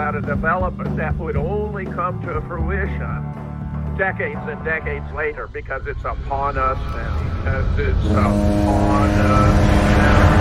about a development that would only come to fruition decades and decades later because it's upon us now. Because it's upon us now.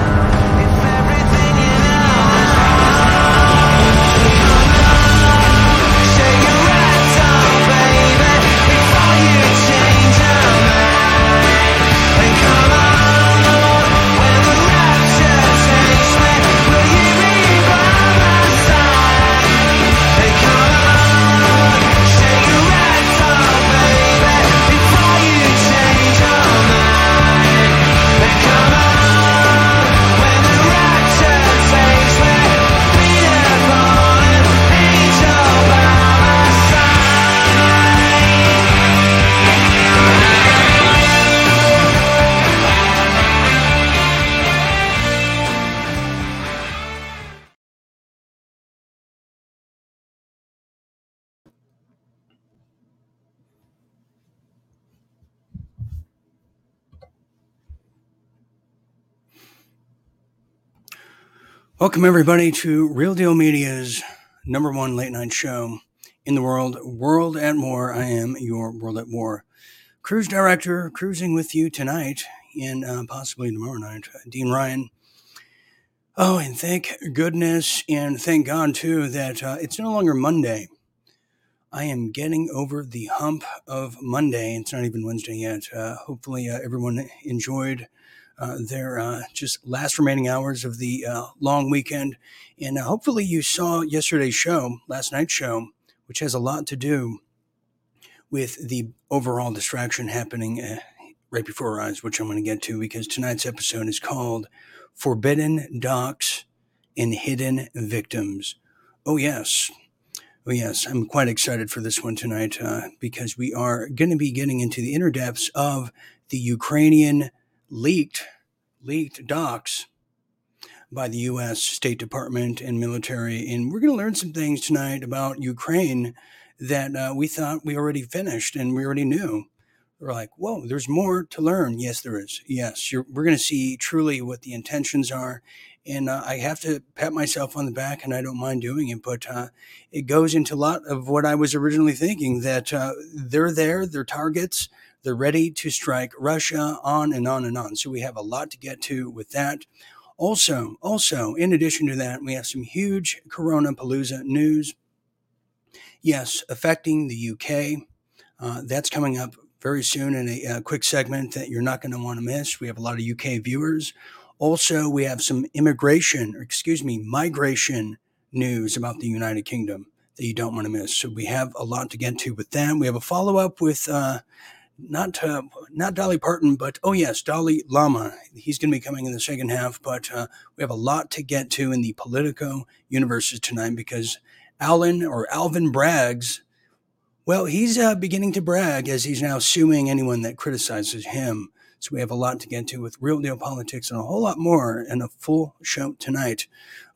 Welcome, everybody, to Real Deal Media's number one late night show in the world, World at War. I am your World at War cruise director, cruising with you tonight and uh, possibly tomorrow night, Dean Ryan. Oh, and thank goodness and thank God, too, that uh, it's no longer Monday. I am getting over the hump of Monday. It's not even Wednesday yet. Uh, hopefully, uh, everyone enjoyed uh, their uh, just last remaining hours of the uh, long weekend. And uh, hopefully, you saw yesterday's show, last night's show, which has a lot to do with the overall distraction happening right before our eyes, which I'm going to get to because tonight's episode is called Forbidden Docs and Hidden Victims. Oh, yes. Oh, yes. I'm quite excited for this one tonight uh, because we are going to be getting into the inner depths of the Ukrainian leaked leaked docs by the U.S. State Department and military, and we're going to learn some things tonight about Ukraine that uh, we thought we already finished and we already knew. We're like, whoa, there's more to learn. Yes, there is. Yes, we're going to see truly what the intentions are. And uh, I have to pat myself on the back, and I don't mind doing it. But uh, it goes into a lot of what I was originally thinking that uh, they're there, they're targets, they're ready to strike Russia on and on and on. So we have a lot to get to with that. Also, also, in addition to that, we have some huge Corona Palooza news. Yes, affecting the UK. Uh, that's coming up very soon in a, a quick segment that you're not going to want to miss. We have a lot of UK viewers. Also, we have some immigration, or excuse me, migration news about the United Kingdom that you don't want to miss. So we have a lot to get to with that. We have a follow up with uh, not uh, not Dolly Parton, but oh yes, Dolly Lama. He's going to be coming in the second half. But uh, we have a lot to get to in the Politico universes tonight because Alan or Alvin Braggs, well, he's uh, beginning to brag as he's now suing anyone that criticizes him. So we have a lot to get to with real deal politics and a whole lot more in a full show tonight.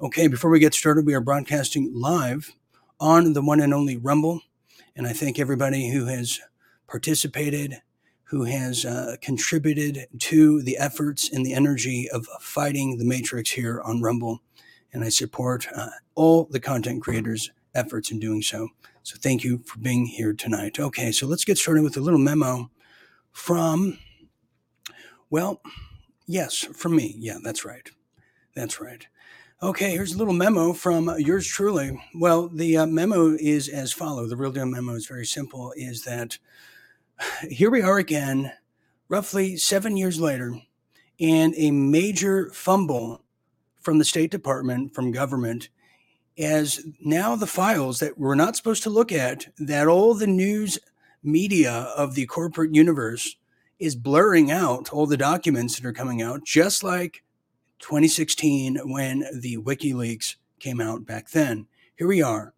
Okay, before we get started, we are broadcasting live on the one and only Rumble. And I thank everybody who has participated, who has uh, contributed to the efforts and the energy of fighting the Matrix here on Rumble. And I support uh, all the content creators' efforts in doing so. So thank you for being here tonight. Okay, so let's get started with a little memo from, well, yes, from me. Yeah, that's right. That's right. Okay, here's a little memo from yours truly. Well, the uh, memo is as follow. The real deal memo is very simple. Is that here we are again, roughly seven years later, and a major fumble from the State Department, from government, as now the files that we're not supposed to look at, that all the news media of the corporate universe is blurring out all the documents that are coming out, just like 2016 when the WikiLeaks came out back then. Here we are.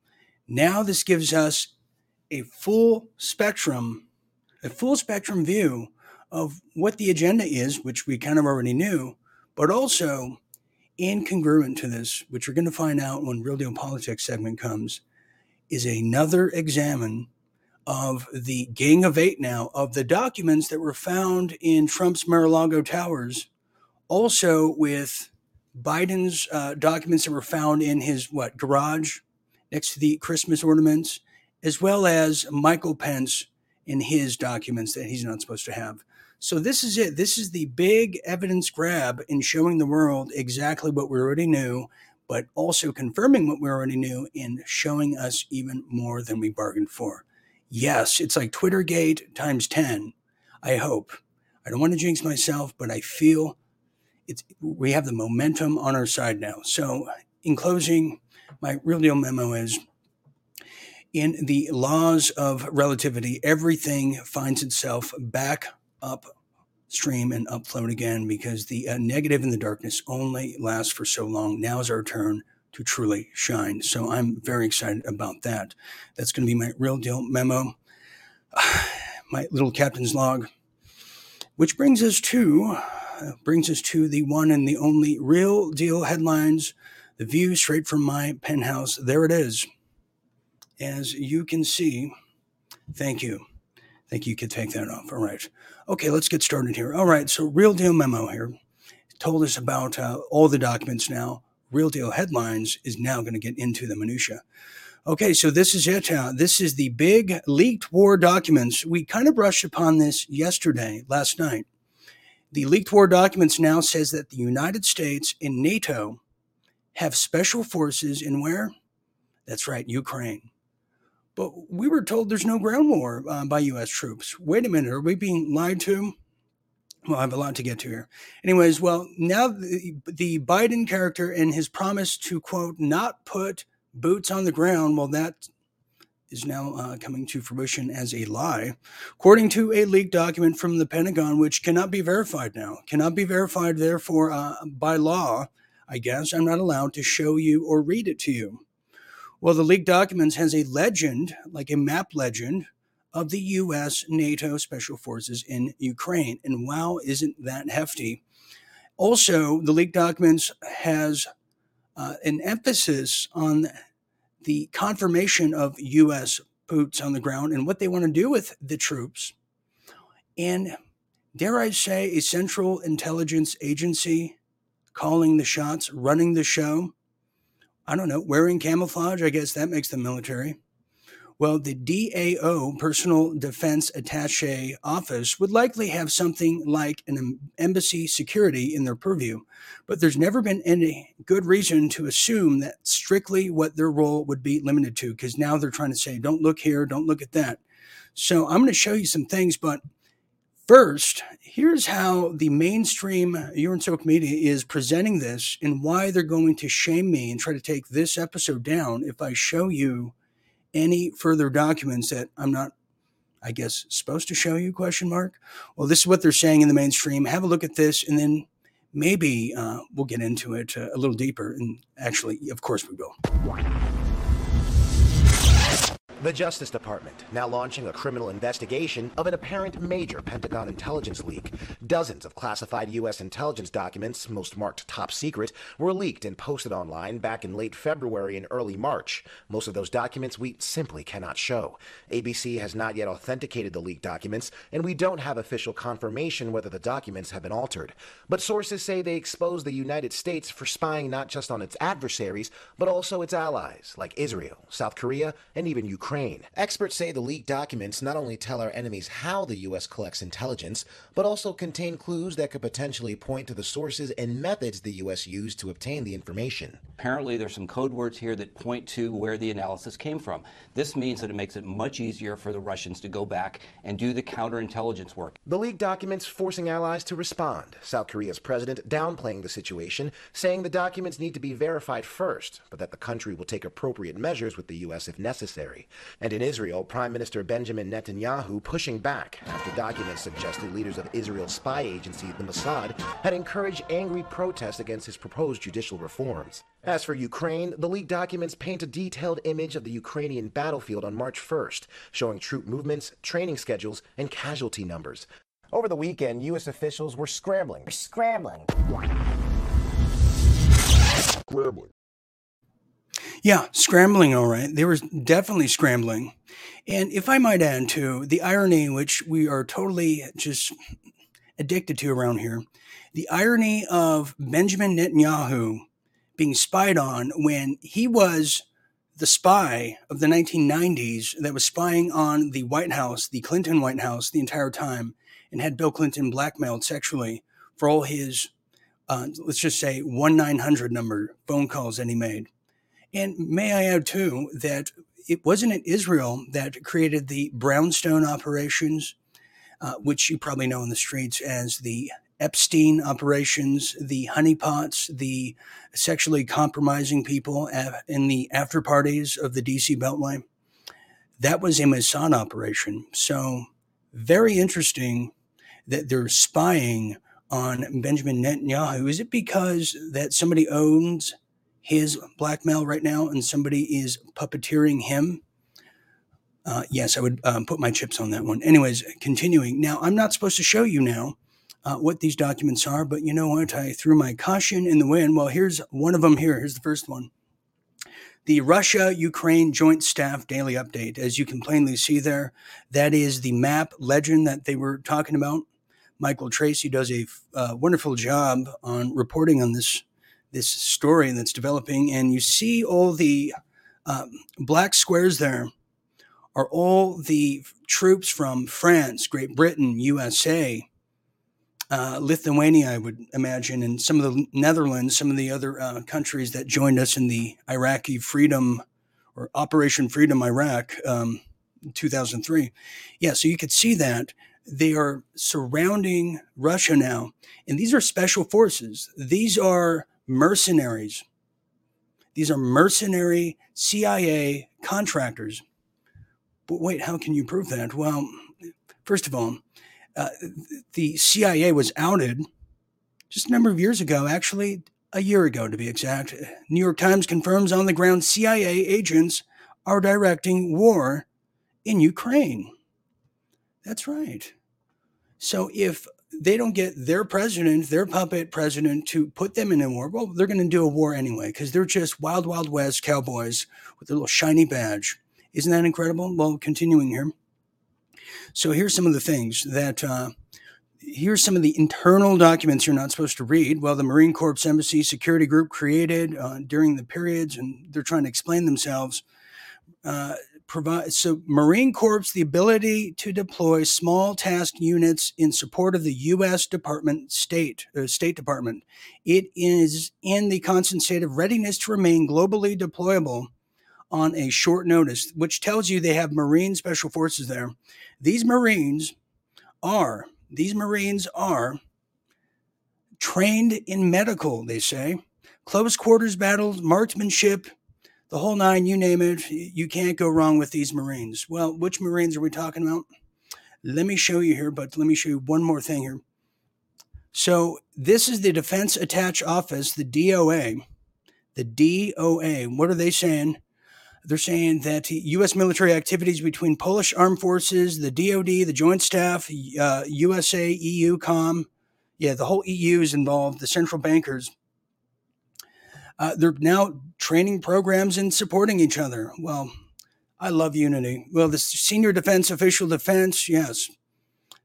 Now, this gives us a full spectrum a full spectrum view of what the agenda is, which we kind of already knew, but also incongruent to this, which we're going to find out when Real Deal Politics segment comes, is another examine of the Gang of Eight now of the documents that were found in Trump's Mar-a-Lago towers, also with Biden's uh, documents that were found in his what garage next to the Christmas ornaments, as well as Michael Pence in his documents that he's not supposed to have. So this is it. This is the big evidence grab in showing the world exactly what we already knew, but also confirming what we already knew in showing us even more than we bargained for. Yes, it's like Twittergate times 10. I hope. I don't want to jinx myself, but I feel it's we have the momentum on our side now. So, in closing, my real deal memo is in the laws of relativity, everything finds itself back upstream and upfloat again because the uh, negative in the darkness only lasts for so long. Now is our turn to truly shine. So I'm very excited about that. That's going to be my real deal memo, my little captain's log, which brings us to uh, brings us to the one and the only real deal headlines. The view straight from my penthouse. There it is. As you can see, thank you. Thank you. You could take that off. All right. Okay, let's get started here. All right. So, real deal memo here told us about uh, all the documents now. Real Deal Headlines is now going to get into the minutia. Okay, so this is it. Uh, this is the big leaked war documents. We kind of brushed upon this yesterday, last night. The leaked war documents now says that the United States and NATO have special forces in where? That's right, Ukraine. But we were told there's no ground war uh, by U.S. troops. Wait a minute, are we being lied to? Well, I have a lot to get to here. Anyways, well, now the, the Biden character and his promise to, quote, not put boots on the ground, well, that is now uh, coming to fruition as a lie, according to a leaked document from the Pentagon, which cannot be verified now. Cannot be verified, therefore, uh, by law, I guess, I'm not allowed to show you or read it to you. Well, the leaked documents has a legend, like a map legend, of the U.S. NATO Special Forces in Ukraine. And wow, isn't that hefty? Also, the leaked documents has uh, an emphasis on the confirmation of U.S. boots on the ground and what they want to do with the troops. And dare I say, a central intelligence agency calling the shots, running the show. I don't know, wearing camouflage. I guess that makes them military. Well, the DAO, Personal Defense Attache Office, would likely have something like an embassy security in their purview, but there's never been any good reason to assume that strictly what their role would be limited to, because now they're trying to say, don't look here, don't look at that. So I'm going to show you some things, but first, here's how the mainstream Urine Soak media is presenting this and why they're going to shame me and try to take this episode down if I show you any further documents that I'm not, I guess, supposed to show you? Question mark. Well, this is what they're saying in the mainstream. Have a look at this, and then maybe uh, we'll get into it uh, a little deeper. And actually, of course, we will. The Justice Department now launching a criminal investigation of an apparent major Pentagon intelligence leak. Dozens of classified U.S. intelligence documents, most marked top secret, were leaked and posted online back in late February and early March. Most of those documents we simply cannot show. ABC has not yet authenticated the leaked documents, and we don't have official confirmation whether the documents have been altered. But sources say they expose the United States for spying not just on its adversaries, but also its allies, like Israel, South Korea, and even Ukraine. Ukraine. Experts say the leaked documents not only tell our enemies how the U.S. collects intelligence, but also contain clues that could potentially point to the sources and methods the U.S. used to obtain the information. Apparently, there's some code words here that point to where the analysis came from. This means that it makes it much easier for the Russians to go back and do the counterintelligence work. The leaked documents forcing allies to respond. South Korea's president downplaying the situation, saying the documents need to be verified first, but that the country will take appropriate measures with the U.S. if necessary. And in Israel, Prime Minister Benjamin Netanyahu pushing back after documents suggested leaders of Israel's spy agency, the Mossad, had encouraged angry protests against his proposed judicial reforms. As for Ukraine, the leaked documents paint a detailed image of the Ukrainian battlefield on March 1st, showing troop movements, training schedules, and casualty numbers. Over the weekend, U.S. officials were scrambling. Scrambling. Scrambling. Yeah, scrambling, all right. They were definitely scrambling. And if I might add, to the irony, which we are totally just addicted to around here, the irony of Benjamin Netanyahu being spied on when he was the spy of the 1990s that was spying on the White House, the Clinton White House, the entire time, and had Bill Clinton blackmailed sexually for all his, uh, let's just say, 1 900 number phone calls that he made. And may I add, too, that it wasn't it Israel that created the brownstone operations, uh, which you probably know in the streets as the Epstein operations, the honeypots, the sexually compromising people in the after parties of the DC Beltway. That was a Mossad operation. So, very interesting that they're spying on Benjamin Netanyahu. Is it because that somebody owns his blackmail right now and somebody is puppeteering him? Uh, yes, I would um, put my chips on that one. Anyways, continuing. Now, I'm not supposed to show you now uh, what these documents are, but you know what? I threw my caution in the wind. Well, here's one of them here. Here's the first one. The Russia Ukraine Joint Staff Daily Update. As you can plainly see there, that is the map legend that they were talking about. Michael Tracey does a uh, wonderful job on reporting on this this story that's developing, and you see all the um, black squares there are all the troops from France, Great Britain, USA, uh, Lithuania, I would imagine, and some of the Netherlands, some of the other uh, countries that joined us in the Iraqi Freedom or Operation Freedom Iraq um, 2003. Yeah, so you could see that they are surrounding Russia now. And these are special forces, these are mercenaries. These are mercenary CIA contractors. But wait, how can you prove that? Well, first of all, uh, the CIA was outed just a number of years ago, actually, a year ago to be exact. New York Times confirms on the ground CIA agents are directing war in Ukraine. That's right. So if they don't get their president, their puppet president, to put them in a war, well, they're going to do a war anyway because they're just wild, wild west cowboys with a little shiny badge. Isn't that incredible? Well, continuing here. So here's some of the things that. Uh, here's some of the internal documents you're not supposed to read. Well, the Marine Corps Embassy Security Group created uh, during the periods, and they're trying to explain themselves. Uh, provide so Marine Corps the ability to deploy small task units in support of the U.S. Department State uh, State Department. It is in the constant state of readiness to remain globally deployable on a short notice, which tells you they have Marine Special Forces there. These Marines are these Marines are trained in medical. They say close quarters battles, marksmanship the whole nine, you name it, you can't go wrong with these Marines. Well, which Marines are we talking about? Let me show you here, but let me show you one more thing here. So, this is the Defense Attach Office, the DOA. The DOA. What are they saying? They're saying that U.S. military activities between Polish armed forces, the DoD, the Joint Staff, uh, USA, EU, COM, yeah, the whole EU is involved, the central bankers uh, they're now training programs and supporting each other. Well, I love unity. Well, the senior defense official defense, yes.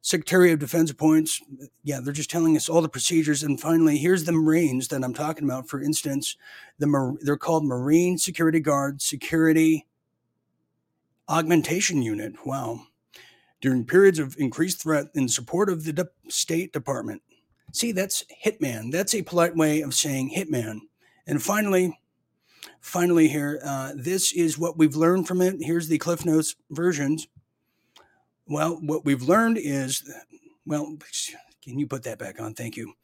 Secretary of Defense appoints, yeah, they're just telling us all the procedures. And finally, here's the Marines that I'm talking about. For instance, the they're called Marine Security Guard Security Augmentation Unit. Wow. During periods of increased threat in support of the De- State Department. See, that's hitman. That's a polite way of saying hitman. And finally, finally here, uh, this is what we've learned from it. Here's the Cliff Notes versions. Well, what we've learned is, well, can you put that back on? Thank you.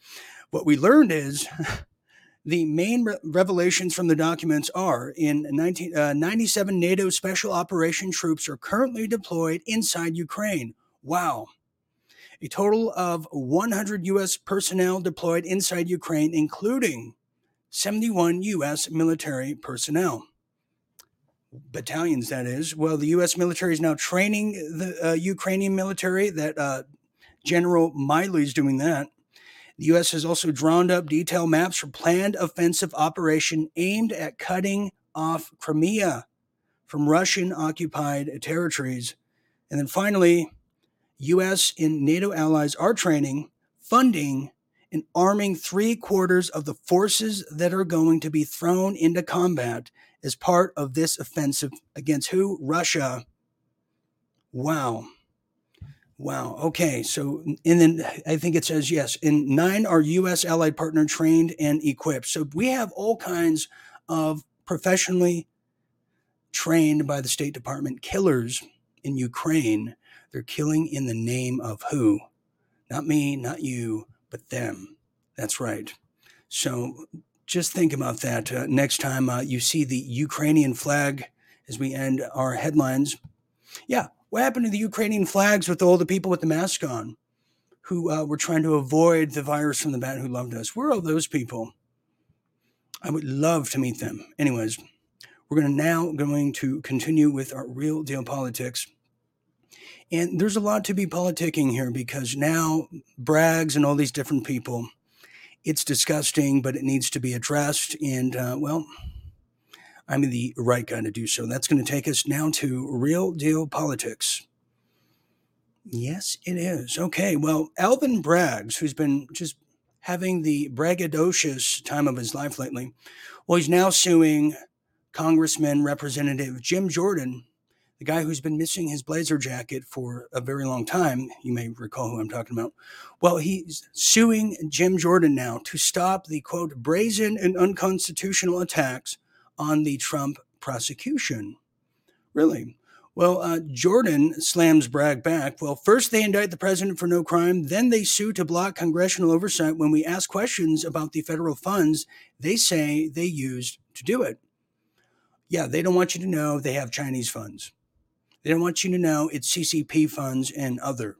What we learned is the main re- revelations from the documents are in 19, uh, 97 NATO special operation troops are currently deployed inside Ukraine. Wow. A total of 100 U.S. personnel deployed inside Ukraine, including 71 U.S. military personnel. Battalions, that is. Well, the U.S. military is now training the uh, Ukrainian military that uh, General is doing that. The U.S. has also drawn up detailed maps for planned offensive operation aimed at cutting off Crimea from Russian occupied territories. And then finally, U.S. and NATO allies are training, funding, and arming three quarters of the forces that are going to be thrown into combat as part of this offensive against who? Russia. Wow. Wow. Okay. So, and then I think it says yes. And nine are U.S. allied partner trained and equipped. So we have all kinds of professionally trained by the State Department killers in Ukraine. They're killing in the name of who? Not me, not you, but them. That's right. So just think about that uh, next time uh, you see the Ukrainian flag as we end our headlines. Yeah, what happened to the Ukrainian flags with all the people with the mask on who uh, were trying to avoid the virus from the bat who loved us? Where are all those people? I would love to meet them. Anyways, we're going to now going to continue with our real deal politics. And there's a lot to be politicking here because now Braggs and all these different people, it's disgusting, but it needs to be addressed. And uh, well, I'm the right guy to do so. That's going to take us now to real deal politics. Yes, it is. Okay, well, Alvin Braggs, who's been just having the braggadocious time of his life lately, well, he's now suing Congressman Representative Jim Jordan, the guy who's been missing his blazer jacket for a very long time. You may recall who I'm talking about. Well, he's suing Jim Jordan now to stop the quote, brazen and unconstitutional attacks on the Trump prosecution. Really? Well, uh, Jordan slams Bragg back. Well, first they indict the president for no crime, then they sue to block congressional oversight when we ask questions about the federal funds they say they used to do it. Yeah, they don't want you to know they have Chinese funds. They don't want you to know it's CCP funds and other.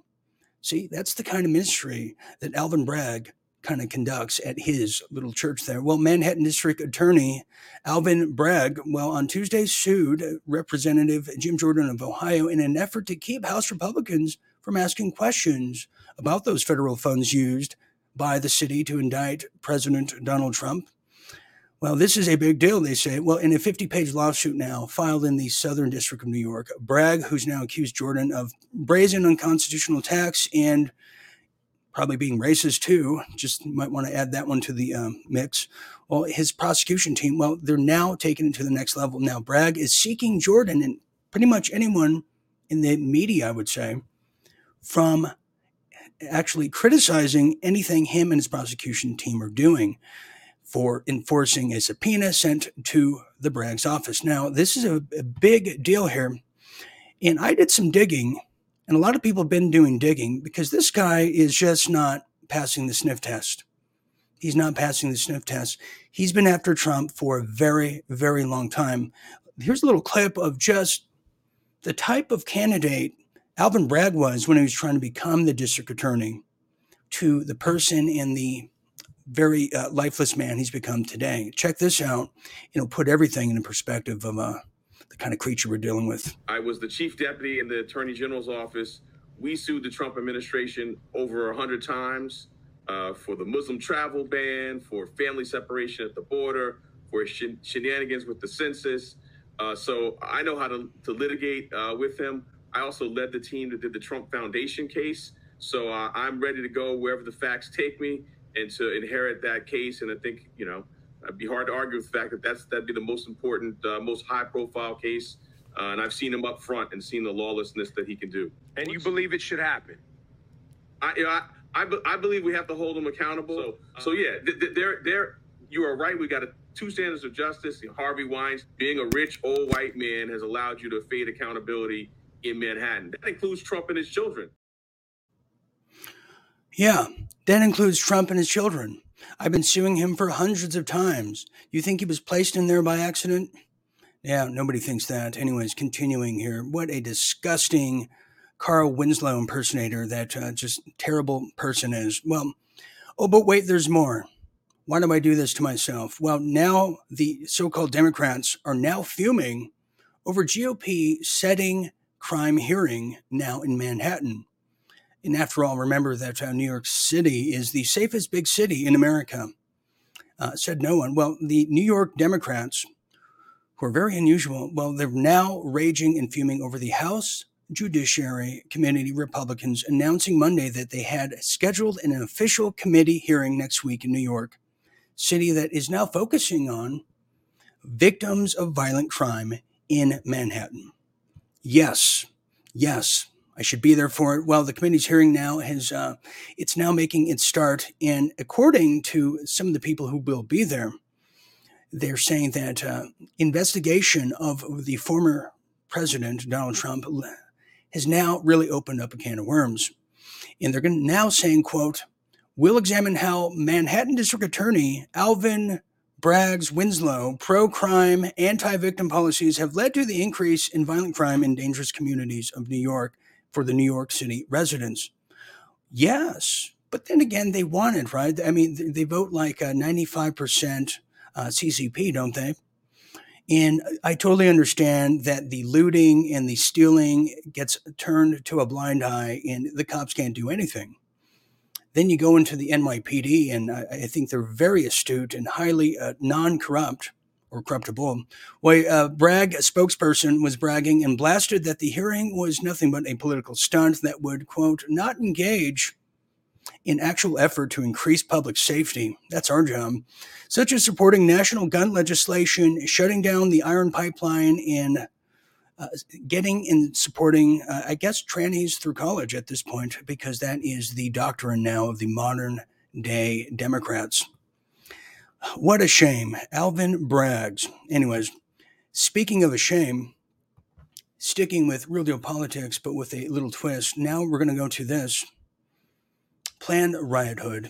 See, that's the kind of ministry that Alvin Bragg kind of conducts at his little church there. Well, Manhattan District Attorney Alvin Bragg, well, on Tuesday sued Representative Jim Jordan of Ohio in an effort to keep House Republicans from asking questions about those federal funds used by the city to indict President Donald Trump. Well, this is a big deal, they say. Well, in a 50 page lawsuit now filed in the Southern District of New York, Bragg, who's now accused Jordan of brazen unconstitutional attacks and probably being racist too. Just might want to add that one to the um, mix. Well, his prosecution team, well, they're now taking it to the next level. Now, Bragg is seeking Jordan and pretty much anyone in the media, I would say, from actually criticizing anything him and his prosecution team are doing for enforcing a subpoena sent to the Bragg's office. Now, this is a, a big deal here. And I did some digging and a lot of people have been doing digging because this guy is just not passing the sniff test. He's not passing the sniff test. He's been after Trump for a very, very long time. Here's a little clip of just the type of candidate Alvin Bragg was when he was trying to become the district attorney to the person in the very uh, lifeless man he's become today. Check this out. You know, put everything in the perspective of uh, the kind of creature we're dealing with. I was the chief deputy in the attorney general's office. We sued the Trump administration over 100 times uh, for the Muslim travel ban, for family separation at the border, for shen- shenanigans with the census. Uh, so I know how to, to litigate uh, with him. I also led the team that did the Trump Foundation case. So uh, I'm ready to go wherever the facts take me and to inherit that case. And I think, you know, It'd be hard to argue with the fact that that's that'd be the most important, uh, most high-profile case. Uh, and I've seen him up front and seen the lawlessness that he can do. And you believe it should happen? I, you know, I, I, be, I, believe we have to hold him accountable. So, uh, so yeah, there, there, you are right. We got a, two standards of justice. Harvey Weinstein, being a rich old white man, has allowed you to fade accountability in Manhattan. That includes Trump and his children. Yeah, that includes Trump and his children. I've been suing him for hundreds of times. You think he was placed in there by accident? Yeah, nobody thinks that. Anyways, continuing here. What a disgusting Carl Winslow impersonator that uh, just terrible person is. Well, oh, but wait, there's more. Why do I do this to myself? Well, now the so called Democrats are now fuming over GOP setting crime hearing now in Manhattan. And after all, remember that uh, New York City is the safest big city in America. Uh, said no one. Well, the New York Democrats, who are very unusual, well, they're now raging and fuming over the House Judiciary Committee Republicans announcing Monday that they had scheduled an official committee hearing next week in New York City that is now focusing on victims of violent crime in Manhattan. Yes, yes, I should be there for it. Well, the committee's hearing now has uh, it's now making its start, and according to some of the people who will be there, they're saying that uh, investigation of the former president Donald Trump has now really opened up a can of worms, and they're now saying, "quote We'll examine how Manhattan District Attorney Alvin Bragg's Winslow pro crime, anti victim policies have led to the increase in violent crime in dangerous communities of New York for the New York City residents. Yes, but then again, they want it, right? I mean, they vote like a 95% uh, CCP, don't they? And I totally understand that the looting and the stealing gets turned to a blind eye and the cops can't do anything. Then you go into the NYPD, and I, I think they're very astute and highly uh, non corrupt or corruptible. Why, uh, Bragg, a spokesperson, was bragging and blasted that the hearing was nothing but a political stunt that would, quote, not engage in actual effort to increase public safety. That's our job, such as supporting national gun legislation, shutting down the iron pipeline, and uh, getting and supporting, uh, I guess, trannies through college at this point, because that is the doctrine now of the modern day Democrats. What a shame. Alvin Braggs. Anyways, speaking of a shame, sticking with real deal politics, but with a little twist, now we're going to go to this planned riot hood.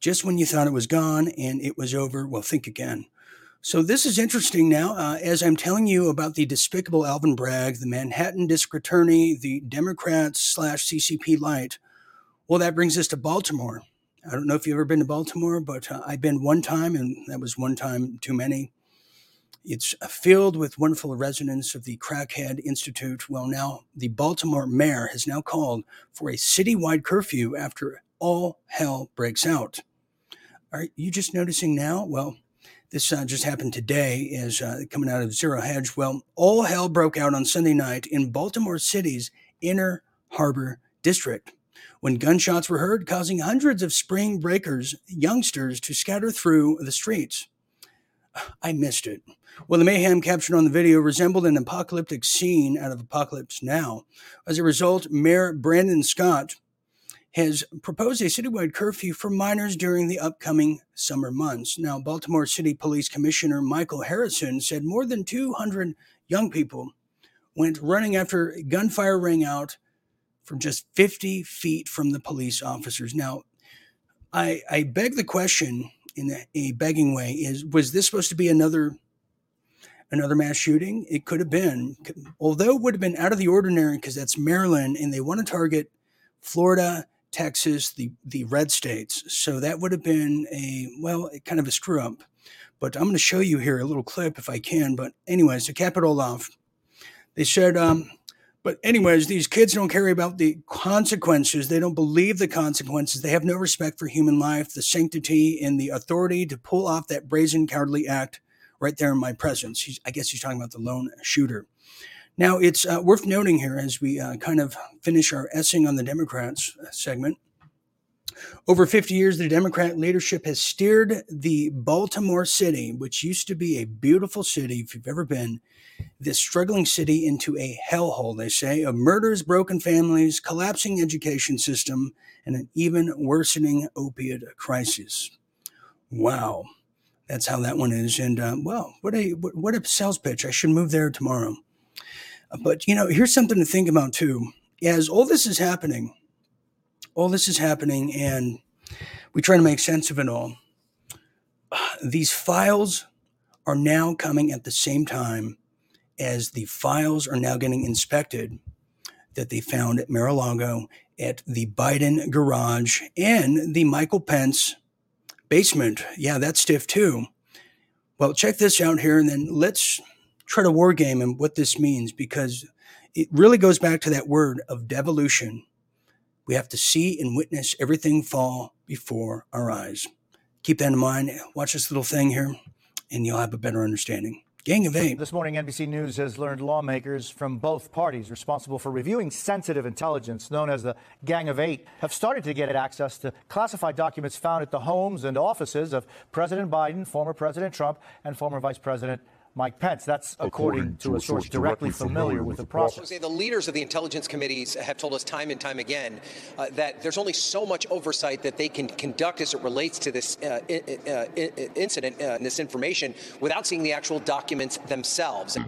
Just when you thought it was gone and it was over, well, think again. So this is interesting now. Uh, as I'm telling you about the despicable Alvin Bragg, the Manhattan District Attorney, the Democrats slash CCP light. Well, that brings us to Baltimore. I don't know if you've ever been to Baltimore, but uh, I've been one time, and that was one time too many. It's filled with wonderful residents of the Crackhead Institute. Well, now the Baltimore mayor has now called for a citywide curfew after all hell breaks out. Are you just noticing now? Well, this uh, just happened today, is uh, coming out of Zero Hedge. Well, all hell broke out on Sunday night in Baltimore City's Inner Harbor District when gunshots were heard, causing hundreds of spring breakers, youngsters, to scatter through the streets. I missed it. Well, the mayhem captured on the video resembled an apocalyptic scene out of Apocalypse Now. As a result, Mayor Brandon Scott has proposed a citywide curfew for minors during the upcoming summer months. Now, Baltimore City Police Commissioner Michael Harrison said more than 200 young people went running after gunfire rang out from just 50 feet from the police officers. Now, I, I beg the question in a begging way is was this supposed to be another another mass shooting? It could have been, although it would have been out of the ordinary because that's Maryland and they want to target Florida, Texas, the the red states. So that would have been a well, kind of a screw up. But I'm going to show you here a little clip if I can. But anyways, to cap it all off, they said um, but, anyways, these kids don't care about the consequences. They don't believe the consequences. They have no respect for human life, the sanctity, and the authority to pull off that brazen, cowardly act right there in my presence. He's, I guess he's talking about the lone shooter. Now, it's uh, worth noting here as we uh, kind of finish our essing on the Democrats uh, segment. Over 50 years, the Democrat leadership has steered the Baltimore city, which used to be a beautiful city, if you've ever been, this struggling city into a hellhole, they say, of murders, broken families, collapsing education system, and an even worsening opiate crisis. Wow. That's how that one is. And, uh, well, what a, what a sales pitch. I should move there tomorrow. But, you know, here's something to think about, too. As all this is happening, all this is happening, and we try to make sense of it all. These files are now coming at the same time as the files are now getting inspected that they found at Mar-a-Lago, at the Biden garage, and the Michael Pence basement. Yeah, that's stiff too. Well, check this out here, and then let's try to war game and what this means because it really goes back to that word of devolution, We have to see and witness everything fall before our eyes. Keep that in mind. Watch this little thing here, and you'll have a better understanding. Gang of Eight. This morning, NBC News has learned lawmakers from both parties responsible for reviewing sensitive intelligence, known as the Gang of Eight, have started to get access to classified documents found at the homes and offices of President Biden, former President Trump, and former Vice President Mike Pence. That's according, according to, to, a source, source directly, directly familiar with the process. The leaders of the intelligence committees have told us time and time again uh, that there's only so much oversight that they can conduct as it relates to this uh, uh, incident and this information without seeing the actual documents themselves.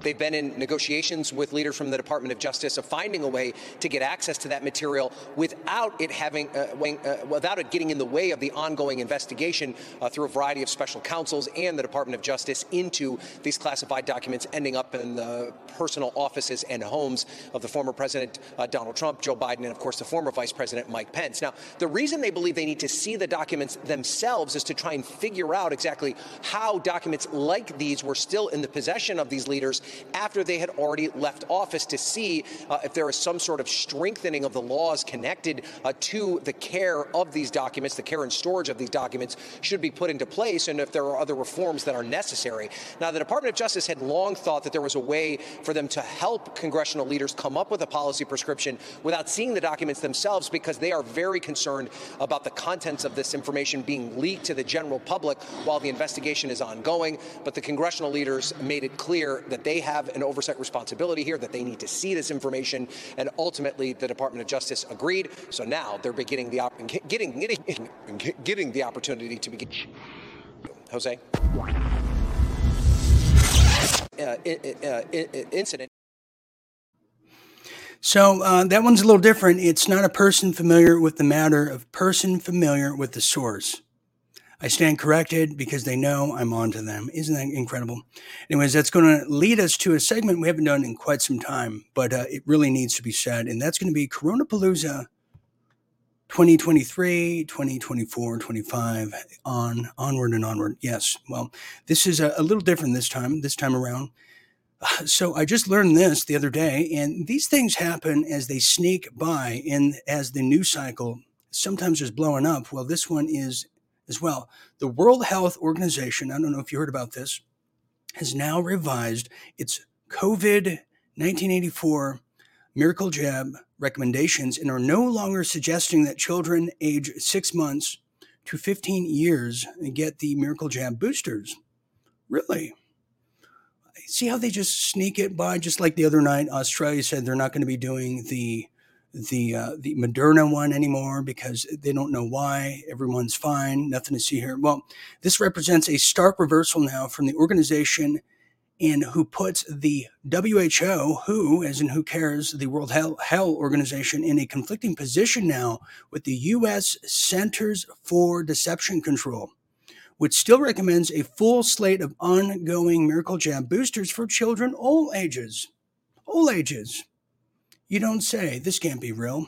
They've been in negotiations with leaders from the Department of Justice of finding a way to get access to that material without it having, uh, uh, without it getting in the way of the ongoing investigation uh, through a variety of special counsels and the Department of Justice into these classified documents ending up in the personal offices and homes of the former President uh, Donald Trump, Joe Biden, and of course the former Vice President Mike Pence. Now, the reason they believe they need to see the documents themselves is to try and figure out exactly how documents like these were still in the possession of these leaders after they had already left office to see uh, if there is some sort of strengthening of the laws connected uh, to the care of these documents, the care and storage of these documents should be put into place, and if there are other reforms that are necessary. Now, the Department of Justice had long thought that there was a way for them to help congressional leaders come up with a policy prescription without seeing the documents themselves because they are very concerned about the contents of this information being leaked to the general public while the investigation is ongoing. But the congressional leaders made it clear that they have an oversight responsibility here, that they need to see this information, and ultimately the Department of Justice agreed. So now they're beginning the op- getting, getting getting the opportunity to begin. Jose. Uh, uh, incident. So uh, that one's a little different. It's not a person familiar with the matter of person familiar with the source. I stand corrected because they know I'm on to them. Isn't that incredible? Anyways, that's going to lead us to a segment we haven't done in quite some time, but uh, it really needs to be said. And that's going to be Corona Palooza 2023, 2024, 25, on, onward and onward. Yes. Well, this is a, a little different this time, this time around. So I just learned this the other day, and these things happen as they sneak by and as the news cycle sometimes is blowing up. Well, this one is as well. The World Health Organization, I don't know if you heard about this, has now revised its COVID 1984 miracle jab recommendations and are no longer suggesting that children age six months to 15 years get the miracle jab boosters. Really? See how they just sneak it by? Just like the other night, Australia said they're not going to be doing the the uh, the Moderna one anymore because they don't know why. Everyone's fine, nothing to see here. Well, this represents a stark reversal now from the organization in who puts the WHO, who, as in who cares, the World Health Organization, in a conflicting position now with the U.S. Centers for Deception Control, which still recommends a full slate of ongoing miracle jab boosters for children all ages. All ages. You don't say. This can't be real.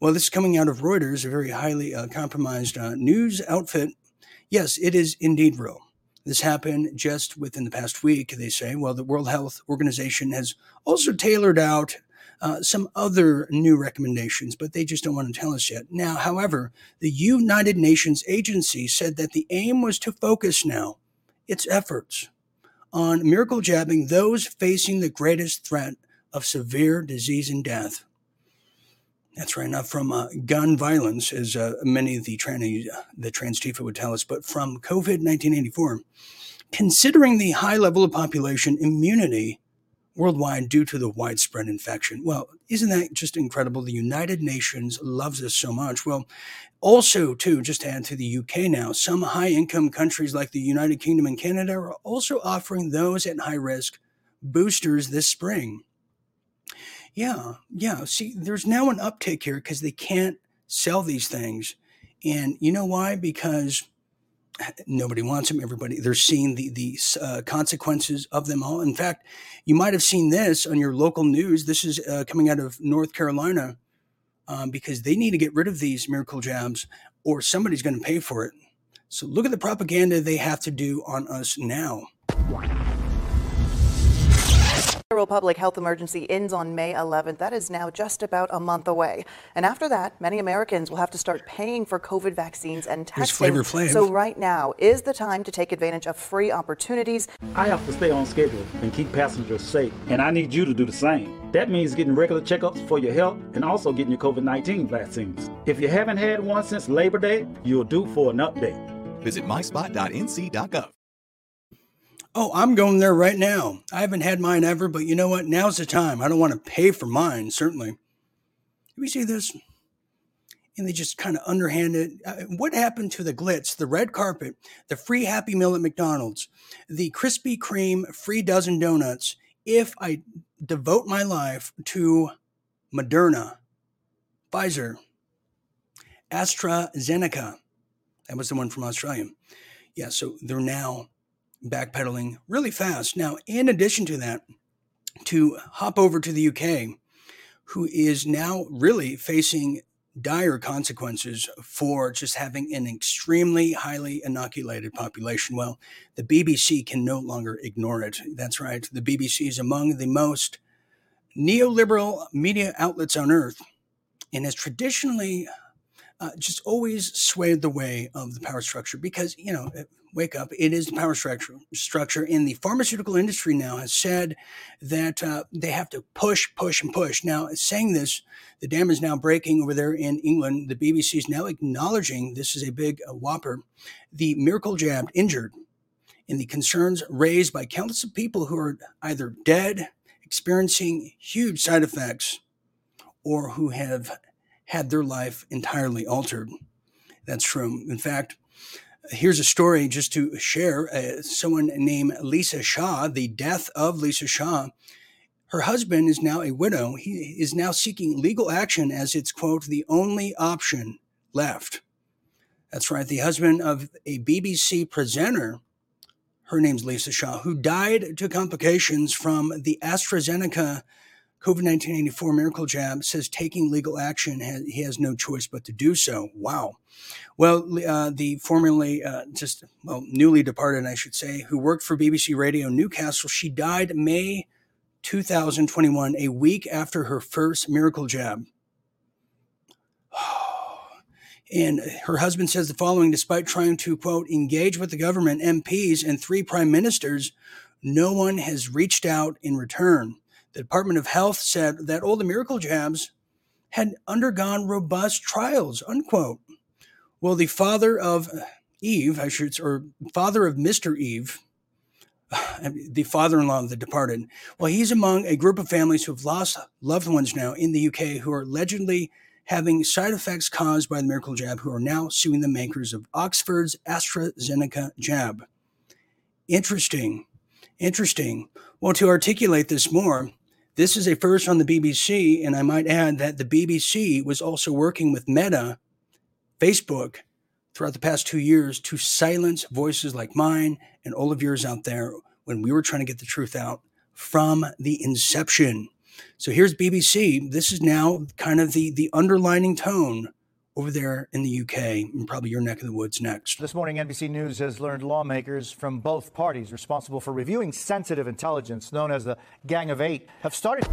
Well, this is coming out of Reuters, a very highly uh, compromised uh, news outfit. Yes, it is indeed real. This happened just within the past week, they say. Well, the World Health Organization has also tailored out uh, some other new recommendations, but they just don't want to tell us yet. Now, however, the United Nations agency said that the aim was to focus now its efforts on miracle jabbing those facing the greatest threat of severe disease and death. That's right, not from uh, gun violence, as uh, many of the, trans, the trans Tifa would tell us, but from COVID 1984. Considering the high level of population immunity worldwide due to the widespread infection. Well, isn't that just incredible? The United Nations loves us so much. Well, also, too, just to add to the UK now, some high income countries like the United Kingdom and Canada are also offering those at high risk boosters this spring. Yeah, yeah. See, there's now an uptick here because they can't sell these things. And you know why? Because nobody wants them. Everybody, they're seeing the, the uh, consequences of them all. In fact, you might have seen this on your local news. This is uh, coming out of North Carolina um, because they need to get rid of these miracle jabs or somebody's going to pay for it. So look at the propaganda they have to do on us now federal public health emergency ends on May 11th. That is now just about a month away. And after that, many Americans will have to start paying for COVID vaccines and testing. Flavor Flav. So right now is the time to take advantage of free opportunities. I have to stay on schedule and keep passengers safe, and I need you to do the same. That means getting regular checkups for your health and also getting your COVID 19 vaccines. If you haven't had one since Labor Day, you're due for an update. Visit myspot.nc.gov. Oh, I'm going there right now. I haven't had mine ever, but you know what? Now's the time. I don't want to pay for mine, certainly. We see this? And they just kind of underhanded. Uh, what happened to the glitz, the red carpet, the free Happy Meal at McDonald's, the Krispy Kreme free dozen donuts? If I devote my life to Moderna, Pfizer, AstraZeneca, that was the one from Australia. Yeah, so they're now backpedaling really fast. Now, in addition to that, to hop over to the UK, who is now really facing dire consequences for just having an extremely highly inoculated population. Well, the BBC can no longer ignore it. That's right. The BBC is among the most neoliberal media outlets on earth and has traditionally uh, just always swayed the way of the power structure because, you know, wake up. It is the power structure. Structure in the pharmaceutical industry now has said that uh, they have to push, push, and push. Now, saying this, the dam is now breaking over there in England. The BBC is now acknowledging this is a big uh, whopper. The miracle jab injured, and the concerns raised by countless of people who are either dead, experiencing huge side effects, or who have had their life entirely altered. That's true. In fact, here's a story just to share. Uh, someone named Lisa Shaw, the death of Lisa Shaw. Her husband is now a widow. He is now seeking legal action as it's, quote, the only option left. That's right. The husband of a BBC presenter, her name's Lisa Shaw, who died to complications from the AstraZeneca COVID 1984 miracle jab says taking legal action, he has no choice but to do so. Wow. Well, uh, the formerly uh, just, well, newly departed, I should say, who worked for BBC Radio Newcastle, she died May 2021, a week after her first miracle jab. And her husband says the following despite trying to, quote, engage with the government, MPs, and three prime ministers, no one has reached out in return. The Department of Health said that all the miracle jabs had undergone robust trials, unquote. Well, the father of Eve, I should, or father of Mr. Eve, the father-in-law of the departed, well, he's among a group of families who have lost loved ones now in the UK who are allegedly having side effects caused by the miracle jab, who are now suing the makers of Oxford's AstraZeneca jab. Interesting. Interesting. Well, to articulate this more, this is a first on the BBC, and I might add that the BBC was also working with Meta, Facebook, throughout the past two years to silence voices like mine and all of yours out there when we were trying to get the truth out from the inception. So here's BBC. This is now kind of the the underlining tone over there in the UK and probably your neck of the woods next. This morning, NBC News has learned lawmakers from both parties responsible for reviewing sensitive intelligence, known as the Gang of Eight, have started.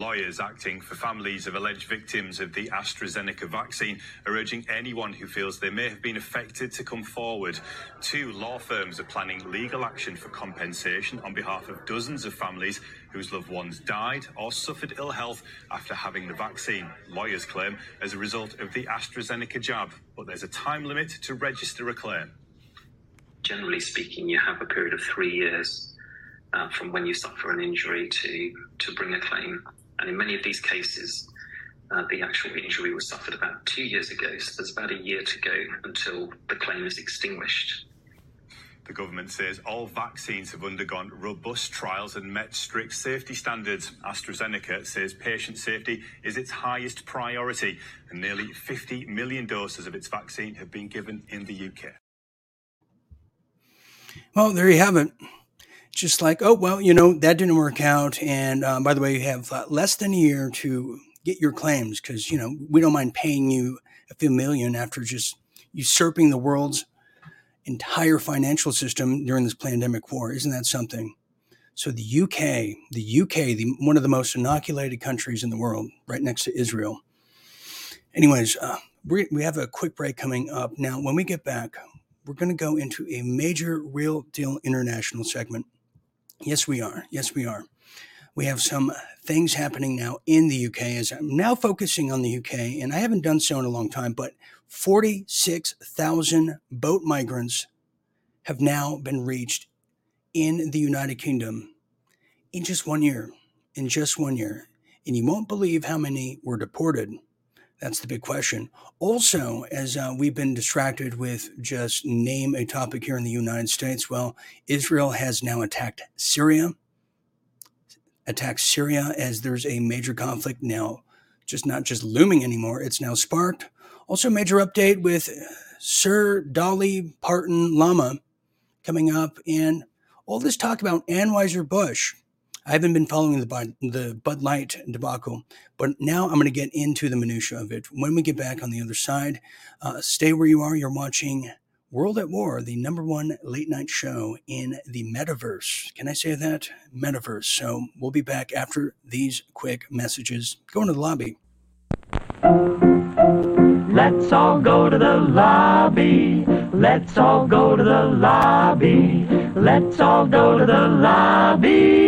Lawyers acting for families of alleged victims of the AstraZeneca vaccine are urging anyone who feels they may have been affected to come forward. Two law firms are planning legal action for compensation on behalf of dozens of families whose loved ones died or suffered ill health after having the vaccine, lawyers claim, as a result of the AstraZeneca jab. But there's a time limit to register a claim. Generally speaking, you have a period of three years uh, from when you suffer an injury to, to bring a claim. And in many of these cases, uh, the actual injury was suffered about two years ago. So there's about a year to go until the claim is extinguished. The government says all vaccines have undergone robust trials and met strict safety standards. AstraZeneca says patient safety is its highest priority, and nearly 50 million doses of its vaccine have been given in the UK. Well, there you have it just like, oh, well, you know, that didn't work out. And um, by the way, you have uh, less than a year to get your claims because, you know, we don't mind paying you a few million after just usurping the world's entire financial system during this pandemic war. Isn't that something? So the UK, the UK, the, one of the most inoculated countries in the world, right next to Israel. Anyways, uh, we, we have a quick break coming up. Now, when we get back, we're going to go into a major real deal international segment. Yes, we are. Yes, we are. We have some things happening now in the UK as I'm now focusing on the UK, and I haven't done so in a long time, but 46,000 boat migrants have now been reached in the United Kingdom in just one year. In just one year. And you won't believe how many were deported. That's the big question. Also, as uh, we've been distracted with just name a topic here in the United States, well, Israel has now attacked Syria. Attacked Syria as there's a major conflict now, just not just looming anymore, it's now sparked. Also, major update with Sir Dolly Parton Lama coming up, and all this talk about Anheuser-Busch. I haven't been following the Bud, the Bud Light debacle, but now I'm going to get into the minutia of it. When we get back on the other side, uh, stay where you are. You're watching World at War, the number one late night show in the metaverse. Can I say that? Metaverse. So we'll be back after these quick messages. Go into the lobby. Let's all go to the lobby. Let's all go to the lobby. Let's all go to the lobby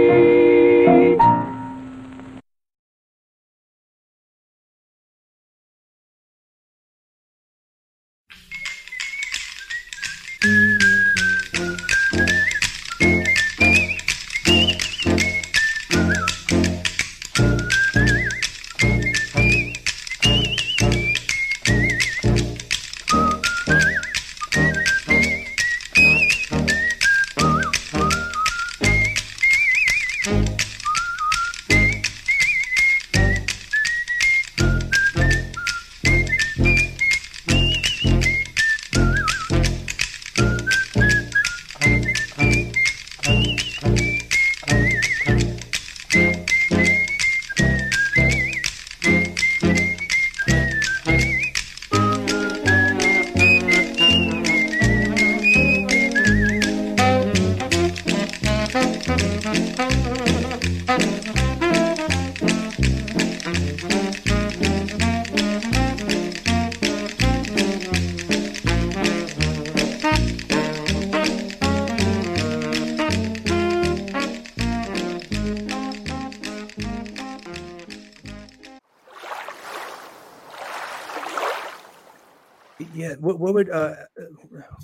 Would uh,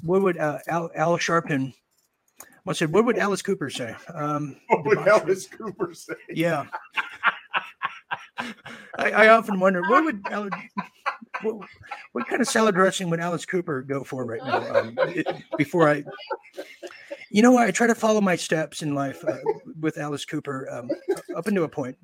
what would uh, Al, Al Sharpton? I said, what would Alice Cooper say? Um, What would Alice Cooper say? Yeah. I, I often wonder what would Al, what, what kind of salad dressing would Alice Cooper go for right now? Um, it- before I, you know, I try to follow my steps in life uh, with Alice Cooper um, up into a point.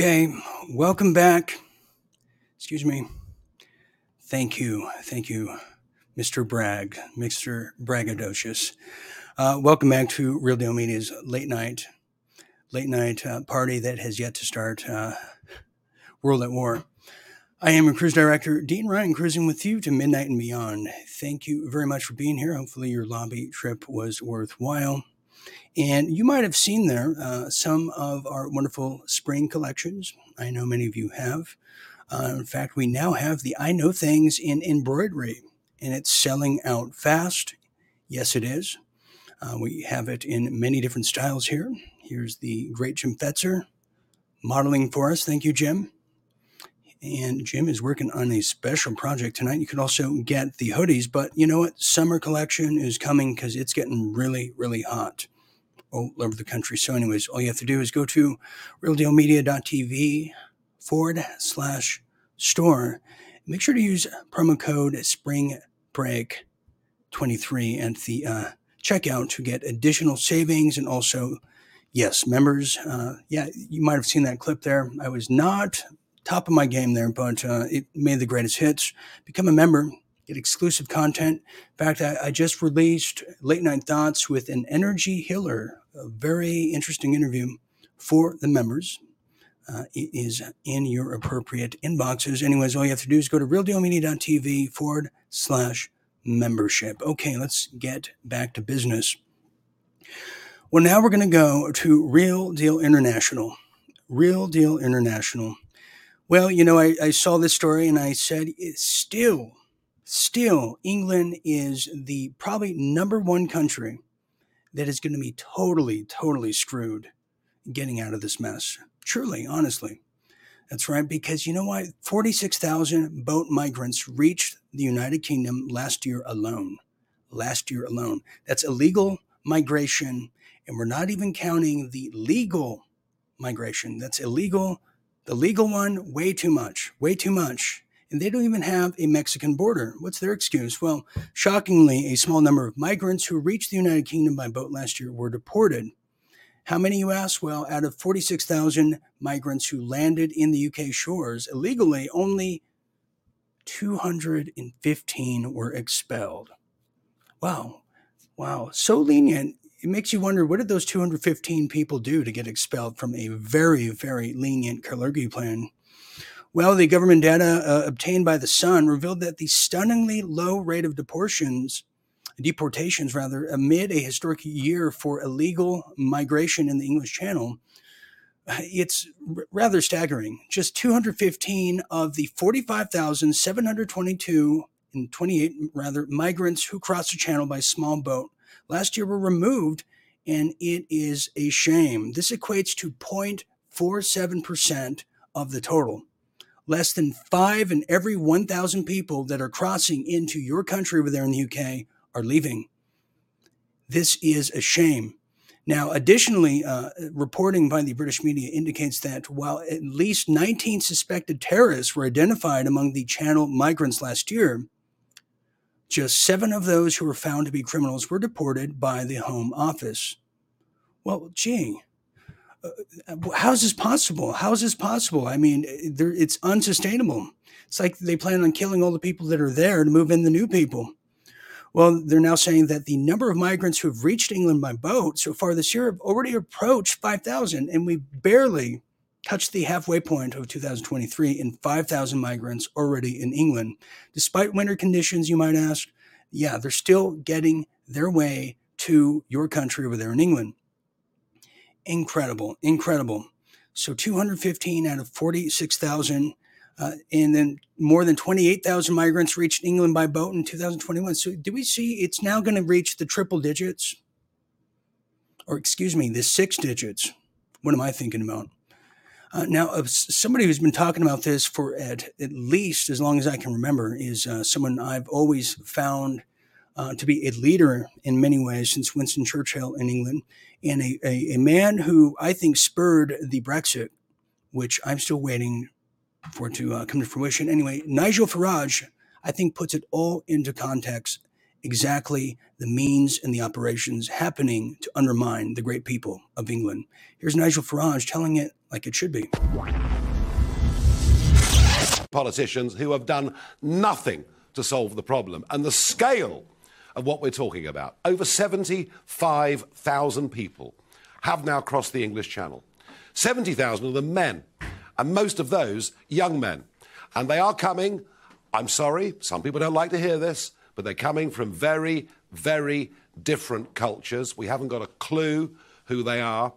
Okay, welcome back. Excuse me. Thank you. Thank you, Mr. Bragg, Mr. Braggadocious. Uh, welcome back to Real Deal Media's late night, late night uh, party that has yet to start. Uh, World at War. I am your cruise director, Dean Ryan, cruising with you to midnight and beyond. Thank you very much for being here. Hopefully, your lobby trip was worthwhile. And you might have seen there uh, some of our wonderful spring collections. I know many of you have. Uh, in fact, we now have the I Know Things in embroidery, and it's selling out fast. Yes, it is. Uh, we have it in many different styles here. Here's the great Jim Fetzer modeling for us. Thank you, Jim. And Jim is working on a special project tonight. You can also get the hoodies, but you know what? Summer collection is coming because it's getting really, really hot all over the country. So, anyways, all you have to do is go to realdealmedia.tv forward slash store. Make sure to use promo code Spring Break 23 at the uh, checkout to get additional savings and also, yes, members. Uh, yeah, you might have seen that clip there. I was not top of my game there, but uh, it made the greatest hits. Become a member, get exclusive content. In fact, I, I just released Late Night Thoughts with an energy healer, a very interesting interview for the members. Uh, it is in your appropriate inboxes. Anyways, all you have to do is go to realdealmedia.tv forward slash membership. Okay, let's get back to business. Well, now we're going to go to Real Deal International. Real Deal International. Well, you know, I, I saw this story and I said, still, still, England is the probably number one country that is going to be totally, totally screwed getting out of this mess. Truly, honestly. That's right, because you know what? 46,000 boat migrants reached the United Kingdom last year alone. Last year alone. That's illegal migration, and we're not even counting the legal migration. That's illegal. The legal one, way too much, way too much. And they don't even have a Mexican border. What's their excuse? Well, shockingly, a small number of migrants who reached the United Kingdom by boat last year were deported. How many, you ask? Well, out of 46,000 migrants who landed in the UK shores illegally, only 215 were expelled. Wow. Wow. So lenient. It makes you wonder what did those 215 people do to get expelled from a very, very lenient Kalergi plan? Well, the government data uh, obtained by the Sun revealed that the stunningly low rate of deportations, deportations rather, amid a historic year for illegal migration in the English Channel, it's r- rather staggering. Just 215 of the 45,722 and 28 rather migrants who crossed the channel by small boat last year were removed, and it is a shame. This equates to 0.47% of the total. Less than five in every 1,000 people that are crossing into your country over there in the UK are leaving. This is a shame. Now, additionally, uh, reporting by the British media indicates that while at least 19 suspected terrorists were identified among the channel migrants last year, just seven of those who were found to be criminals were deported by the Home Office. Well, gee, Uh, how is this possible? How is this possible? I mean, it's unsustainable. It's like they plan on killing all the people that are there to move in the new people. Well, they're now saying that the number of migrants who have reached England by boat so far this year have already approached 5,000, and we barely touched the halfway point of 2023 in 5,000 migrants already in England. Despite winter conditions, you might ask, yeah, they're still getting their way to your country over there in England. Incredible, incredible. So 215 out of 46,000, uh, and then more than 28,000 migrants reached England by boat in 2021. So do we see it's now going to reach the triple digits? Or excuse me, the six digits. What am I thinking about? Uh, now, uh, somebody who's been talking about this for at, at least as long as I can remember is uh, someone I've always found uh, to be a leader in many ways since Winston Churchill in England, and a, a, a man who I think spurred the Brexit, which I'm still waiting for to uh, come to fruition. Anyway, Nigel Farage, I think, puts it all into context exactly the means and the operations happening to undermine the great people of England. Here's Nigel Farage telling it like it should be. Politicians who have done nothing to solve the problem. And the scale of what we're talking about over 75,000 people have now crossed the English Channel. 70,000 of them men, and most of those young men. And they are coming, I'm sorry, some people don't like to hear this, but they're coming from very, very different cultures. We haven't got a clue who they are.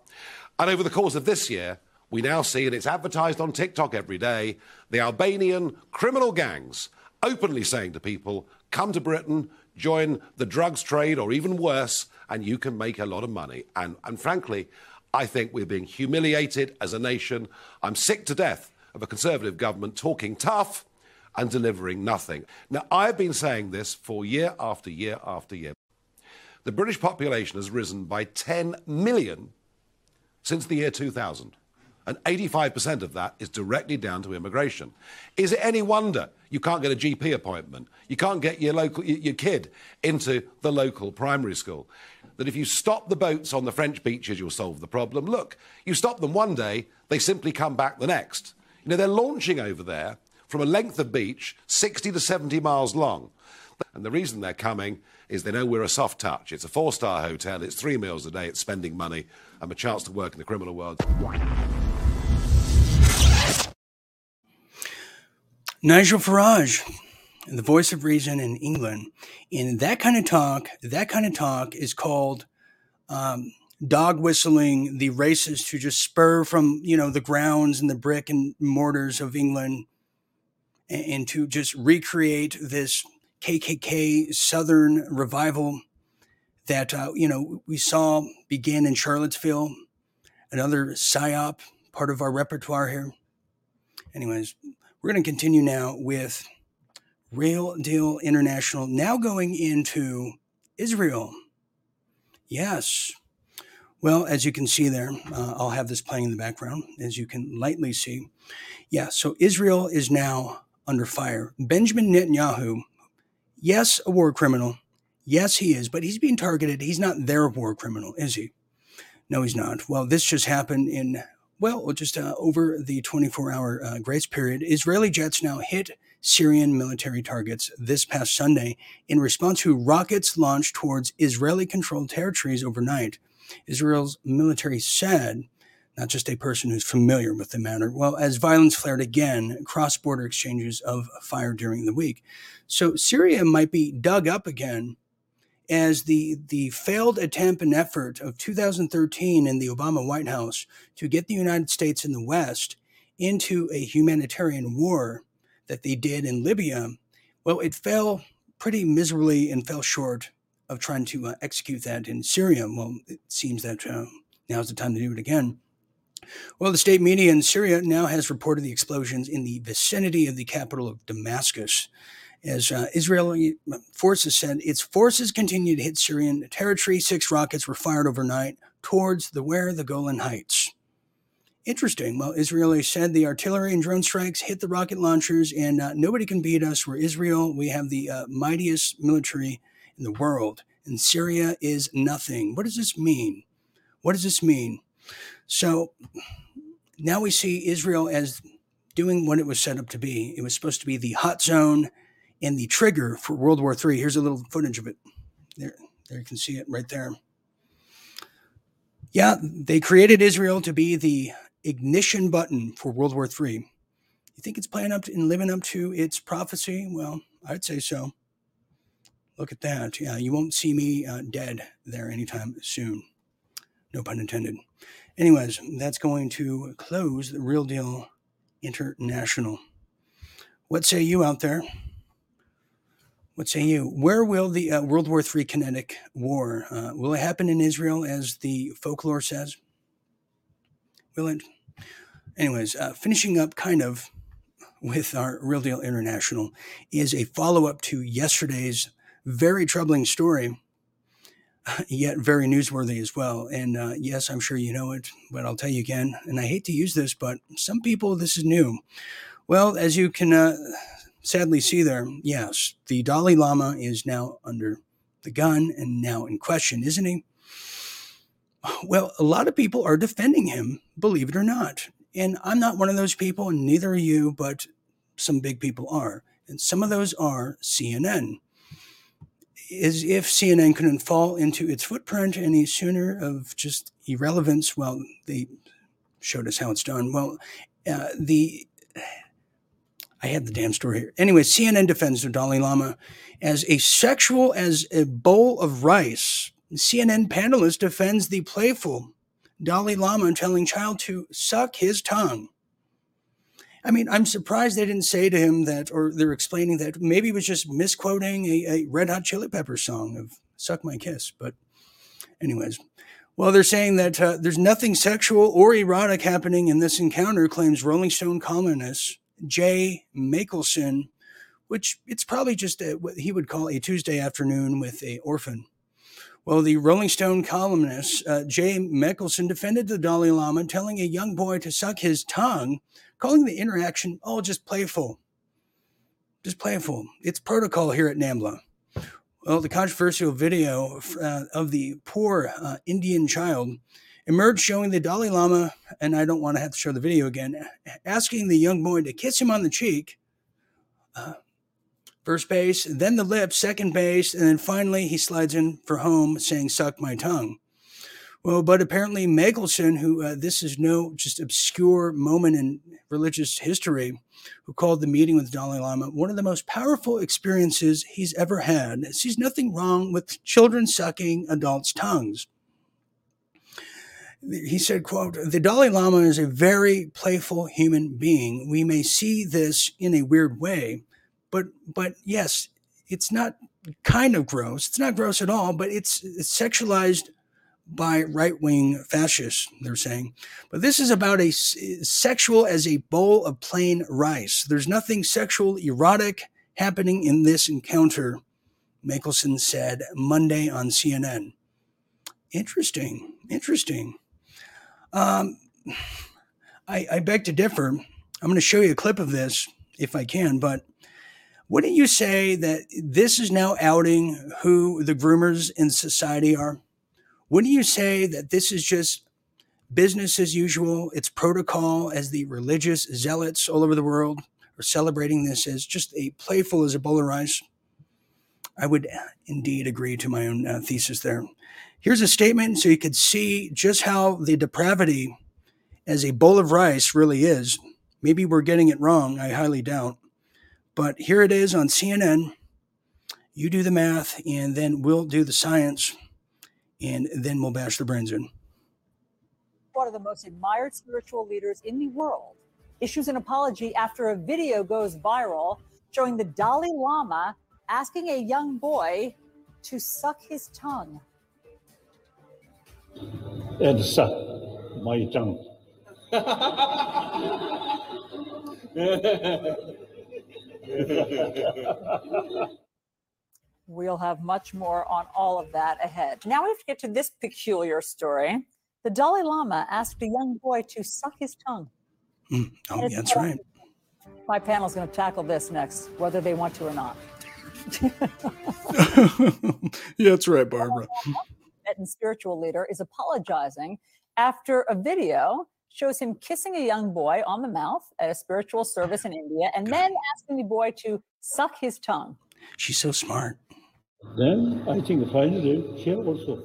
And over the course of this year, we now see, and it's advertised on TikTok every day, the Albanian criminal gangs openly saying to people, come to Britain, join the drugs trade, or even worse, and you can make a lot of money. And, and frankly, I think we're being humiliated as a nation. I'm sick to death of a Conservative government talking tough and delivering nothing. Now, I've been saying this for year after year after year. The British population has risen by 10 million since the year 2000. And 85% of that is directly down to immigration. Is it any wonder you can't get a GP appointment? You can't get your, local, your kid into the local primary school? That if you stop the boats on the French beaches, you'll solve the problem. Look, you stop them one day, they simply come back the next. You know, they're launching over there from a length of beach 60 to 70 miles long. And the reason they're coming is they know we're a soft touch. It's a four star hotel, it's three meals a day, it's spending money, and a chance to work in the criminal world. Nigel Farage, the voice of reason in England. In that kind of talk, that kind of talk is called um, dog whistling the racists who just spur from, you know, the grounds and the brick and mortars of England and, and to just recreate this KKK Southern revival that uh, you know we saw begin in Charlottesville, another psyop part of our repertoire here. Anyways, we're going to continue now with Real Deal International, now going into Israel. Yes. Well, as you can see there, uh, I'll have this playing in the background, as you can lightly see. Yeah, so Israel is now under fire. Benjamin Netanyahu, yes, a war criminal. Yes, he is, but he's being targeted. He's not their war criminal, is he? No, he's not. Well, this just happened in, well, just uh, over the 24 hour uh, grace period. Israeli jets now hit Syrian military targets this past Sunday in response to rockets launched towards Israeli controlled territories overnight. Israel's military said not just a person who's familiar with the matter. Well, as violence flared again, cross border exchanges of fire during the week. So Syria might be dug up again as the, the failed attempt and effort of 2013 in the Obama White House to get the United States and the West into a humanitarian war that they did in Libya. Well, it fell pretty miserably and fell short of trying to uh, execute that in Syria. Well, it seems that uh, now's the time to do it again. Well, the state media in Syria now has reported the explosions in the vicinity of the capital of Damascus. As uh, Israeli forces said, its forces continue to hit Syrian territory. Six rockets were fired overnight towards the where the Golan Heights. Interesting. Well, Israeli said the artillery and drone strikes hit the rocket launchers, and uh, nobody can beat us. We're Israel. We have the uh, mightiest military in the world, and Syria is nothing. What does this mean? What does this mean? So now we see Israel as doing what it was set up to be. It was supposed to be the hot zone and the trigger for World War III. Here's a little footage of it. There, there you can see it right there. Yeah, they created Israel to be the ignition button for World War III. You think it's playing up and living up to its prophecy? Well, I'd say so. Look at that. Yeah, you won't see me uh, dead there anytime soon. No pun intended. Anyways, that's going to close the Real Deal International. What say you out there? What say you? Where will the uh, World War III kinetic war uh, will it happen in Israel, as the folklore says? Will it? anyways, uh, finishing up kind of with our Real Deal International is a follow up to yesterday's very troubling story, yet very newsworthy as well. And uh, yes, I'm sure you know it, but I'll tell you again. And I hate to use this, but some people, this is new. Well, as you can uh, sadly see there, yes, the Dalai Lama is now under the gun and now in question, isn't he? Well, a lot of people are defending him, believe it or not. And I'm not one of those people, and neither are you, but some big people are. And some of those are CNN. As if CNN couldn't fall into its footprint any sooner of just irrelevance. Well, they showed us how it's done. Well, uh, the I had the damn story here. Anyway, CNN defends the Dalai Lama as a sexual as a bowl of rice. CNN panelist defends the playful Dalai Lama telling child to suck his tongue. I mean, I'm surprised they didn't say to him that, or they're explaining that maybe he was just misquoting a, a Red Hot Chili Peppers song of "Suck My Kiss." But, anyways, well, they're saying that uh, there's nothing sexual or erotic happening in this encounter, claims Rolling Stone columnist Jay Michaelson, which it's probably just a, what he would call a Tuesday afternoon with a orphan. Well, the Rolling Stone columnist uh, Jay Michaelson defended the Dalai Lama, telling a young boy to suck his tongue, calling the interaction all just playful. Just playful. It's protocol here at NAMBLA. Well, the controversial video uh, of the poor uh, Indian child emerged showing the Dalai Lama, and I don't want to have to show the video again, asking the young boy to kiss him on the cheek. Uh, first base, then the lips, second base, and then finally he slides in for home saying, Suck my tongue. Well, but apparently Michaelson, who uh, this is no just obscure moment in religious history, who called the meeting with Dalai Lama one of the most powerful experiences he's ever had, sees nothing wrong with children sucking adults' tongues. He said quote the dalai lama is a very playful human being. We may see this in a weird way but but yes it's not kind of gross. It's not gross at all but it's, it's sexualized by right-wing fascists they're saying but this is about a sexual as a bowl of plain rice there's nothing sexual erotic happening in this encounter Michaelson said Monday on CNN. Interesting, interesting. Um, I, I beg to differ. I'm going to show you a clip of this if I can, but wouldn't you say that this is now outing who the groomers in society are? Wouldn't you say that this is just business as usual? It's protocol as the religious zealots all over the world are celebrating this as just a playful as a bowl of rice? I would indeed agree to my own uh, thesis there. Here's a statement so you could see just how the depravity as a bowl of rice really is. Maybe we're getting it wrong. I highly doubt. But here it is on CNN. You do the math, and then we'll do the science, and then we'll bash the brains in. One of the most admired spiritual leaders in the world issues an apology after a video goes viral showing the Dalai Lama asking a young boy to suck his tongue. And suck my tongue. we'll have much more on all of that ahead. Now we have to get to this peculiar story. The Dalai Lama asked a young boy to suck his tongue. Mm, oh, that's right. My panel is going to tackle this next, whether they want to or not. yeah, that's right, Barbara. Tibetan spiritual leader is apologizing after a video shows him kissing a young boy on the mouth at a spiritual service in India and then asking the boy to suck his tongue. She's so smart. Then I think finally here also.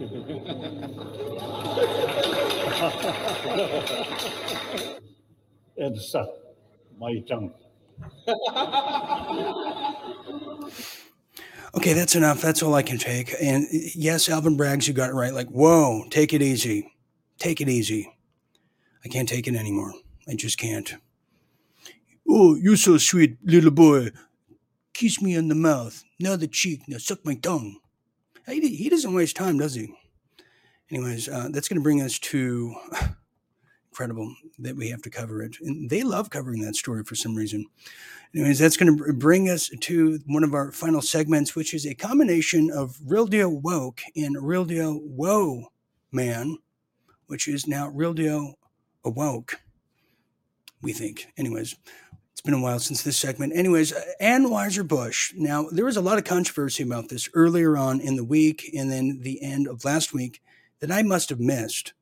and suck my tongue. okay, that's enough. That's all I can take. And yes, Alvin Braggs, you got it right. Like, whoa, take it easy. Take it easy. I can't take it anymore. I just can't. Oh, you're so sweet, little boy. Kiss me on the mouth. Now the cheek. Now suck my tongue. He, he doesn't waste time, does he? Anyways, uh, that's going to bring us to incredible that we have to cover it. And they love covering that story for some reason. Anyways, that's going to bring us to one of our final segments, which is a combination of Real Deal Woke and Real Deal Whoa Man, which is now Real Deal Awoke, we think. Anyways, it's been a while since this segment. Anyways, Ann Weiser Bush. Now, there was a lot of controversy about this earlier on in the week and then the end of last week that I must have missed.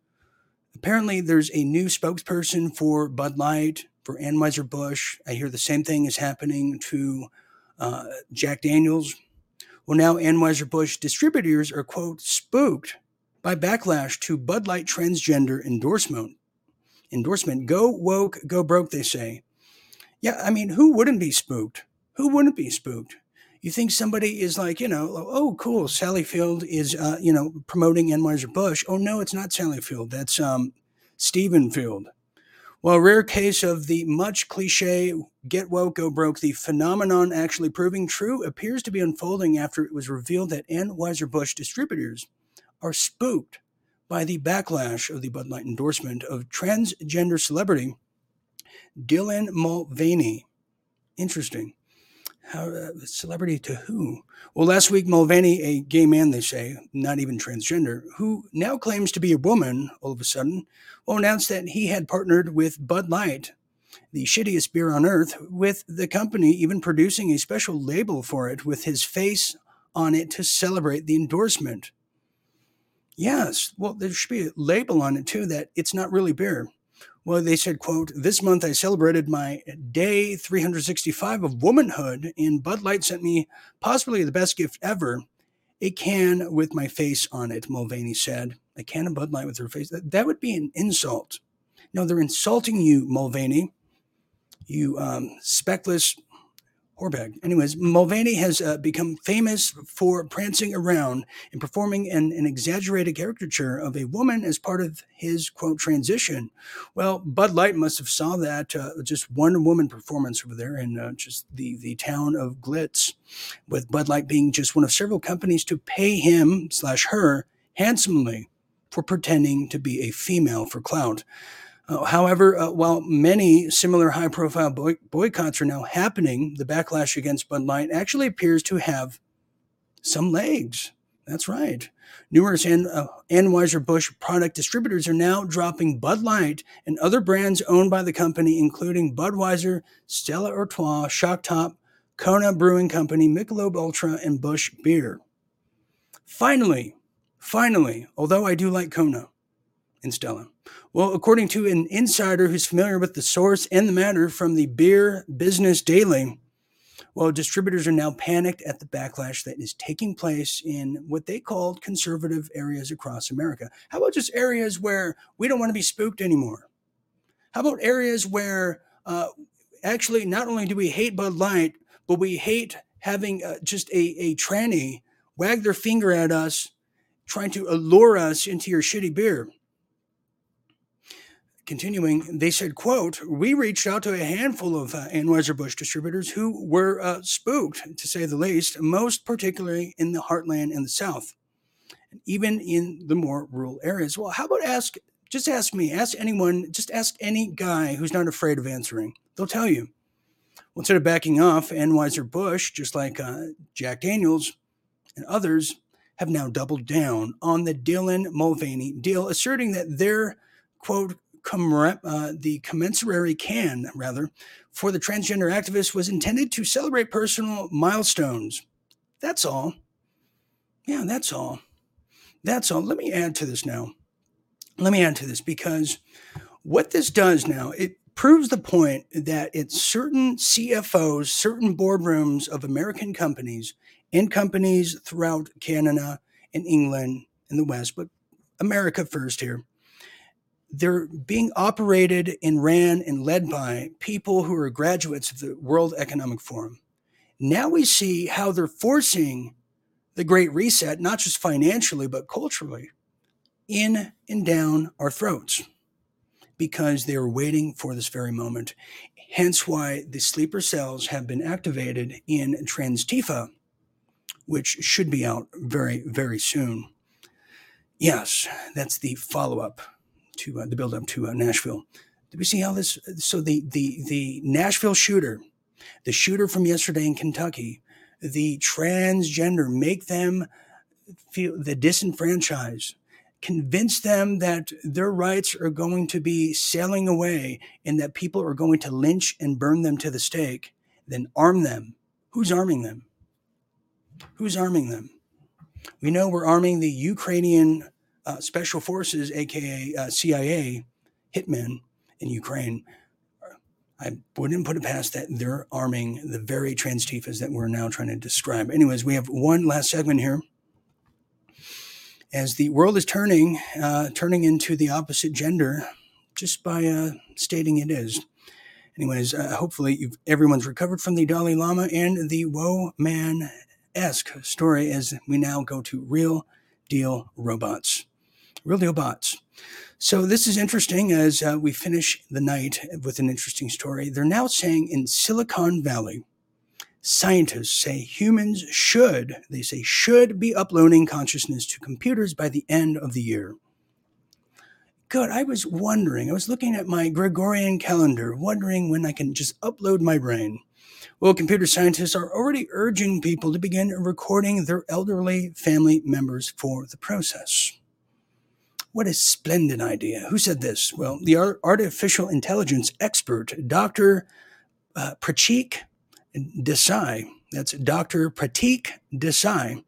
Apparently, there's a new spokesperson for Bud Light, for Ann Anheuser-Busch. I hear the same thing is happening to uh, Jack Daniels. Well, now Anheuser-Busch distributors are, quote, spooked by backlash to Bud Light transgender endorsement. Endorsement. Go woke, go broke, they say. Yeah, I mean, who wouldn't be spooked? Who wouldn't be spooked? You think somebody is like, you know, oh, cool, Sally Field is, uh, you know, promoting Anheuser-Busch. Oh, no, it's not Sally Field. That's um, Stephen Field. Well, rare case of the much cliche get woke, go broke, the phenomenon actually proving true appears to be unfolding after it was revealed that Anheuser-Busch distributors are spooked by the backlash of the Bud Light endorsement of transgender celebrity Dylan Mulvaney. Interesting. How, uh, celebrity to who? Well, last week, Mulvaney, a gay man, they say, not even transgender, who now claims to be a woman all of a sudden, announced that he had partnered with Bud Light, the shittiest beer on earth, with the company even producing a special label for it with his face on it to celebrate the endorsement. Yes, well, there should be a label on it too that it's not really beer. Well, they said, quote, this month I celebrated my day 365 of womanhood, and Bud Light sent me possibly the best gift ever, a can with my face on it, Mulvaney said. A can of Bud Light with her face. That that would be an insult. No, they're insulting you, Mulvaney. You um, speckless Horbag. Anyways, Mulvaney has uh, become famous for prancing around and performing an, an, exaggerated caricature of a woman as part of his quote transition. Well, Bud Light must have saw that uh, just one woman performance over there in uh, just the the town of Glitz, with Bud Light being just one of several companies to pay him slash her handsomely for pretending to be a female for clout. Uh, however, uh, while many similar high profile boy- boycotts are now happening, the backlash against Bud Light actually appears to have some legs. That's right. Numerous An- uh, Anheuser-Busch product distributors are now dropping Bud Light and other brands owned by the company, including Budweiser, Stella Artois, Shock Top, Kona Brewing Company, Michelob Ultra, and Busch Beer. Finally, finally, although I do like Kona and Stella, well, according to an insider who's familiar with the source and the matter from the Beer Business Daily, well, distributors are now panicked at the backlash that is taking place in what they called conservative areas across America. How about just areas where we don't want to be spooked anymore? How about areas where uh, actually not only do we hate Bud Light, but we hate having uh, just a, a tranny wag their finger at us, trying to allure us into your shitty beer? Continuing, they said, quote, we reached out to a handful of uh, Anheuser-Busch distributors who were uh, spooked, to say the least, most particularly in the heartland and the South, and even in the more rural areas. Well, how about ask, just ask me, ask anyone, just ask any guy who's not afraid of answering. They'll tell you. Well, instead of backing off, Anheuser-Busch, just like uh, Jack Daniels and others, have now doubled down on the Dylan Mulvaney deal, asserting that their quote uh, the commensurary can, rather, for the transgender activist was intended to celebrate personal milestones. That's all. Yeah, that's all. That's all. Let me add to this now. Let me add to this because what this does now, it proves the point that it's certain CFOs, certain boardrooms of American companies and companies throughout Canada and England and the West, but America first here, they're being operated and ran and led by people who are graduates of the World Economic Forum. Now we see how they're forcing the Great Reset, not just financially, but culturally, in and down our throats because they are waiting for this very moment. Hence why the sleeper cells have been activated in Transtifa, which should be out very, very soon. Yes, that's the follow up to uh, the build up to uh, Nashville. Did we see how this? So the the the Nashville shooter, the shooter from yesterday in Kentucky, the transgender, make them feel the disenfranchised, convince them that their rights are going to be sailing away and that people are going to lynch and burn them to the stake, then arm them. Who's arming them? Who's arming them? We know we're arming the Ukrainian uh, special forces, aka uh, CIA, hitmen in Ukraine. I wouldn't put it past that they're arming the very transtifas that we're now trying to describe. Anyways, we have one last segment here. As the world is turning, uh, turning into the opposite gender, just by uh, stating it is. Anyways, uh, hopefully everyone's recovered from the Dalai Lama and the Woe Man esque story as we now go to real deal robots. Real deal bots. So this is interesting as uh, we finish the night with an interesting story. They're now saying in Silicon Valley, scientists say humans should, they say, should be uploading consciousness to computers by the end of the year. Good. I was wondering, I was looking at my Gregorian calendar, wondering when I can just upload my brain. Well, computer scientists are already urging people to begin recording their elderly family members for the process. What a splendid idea. Who said this? Well, the artificial intelligence expert, Dr. Uh, Prachik Desai, that's Dr. Pratik Desai,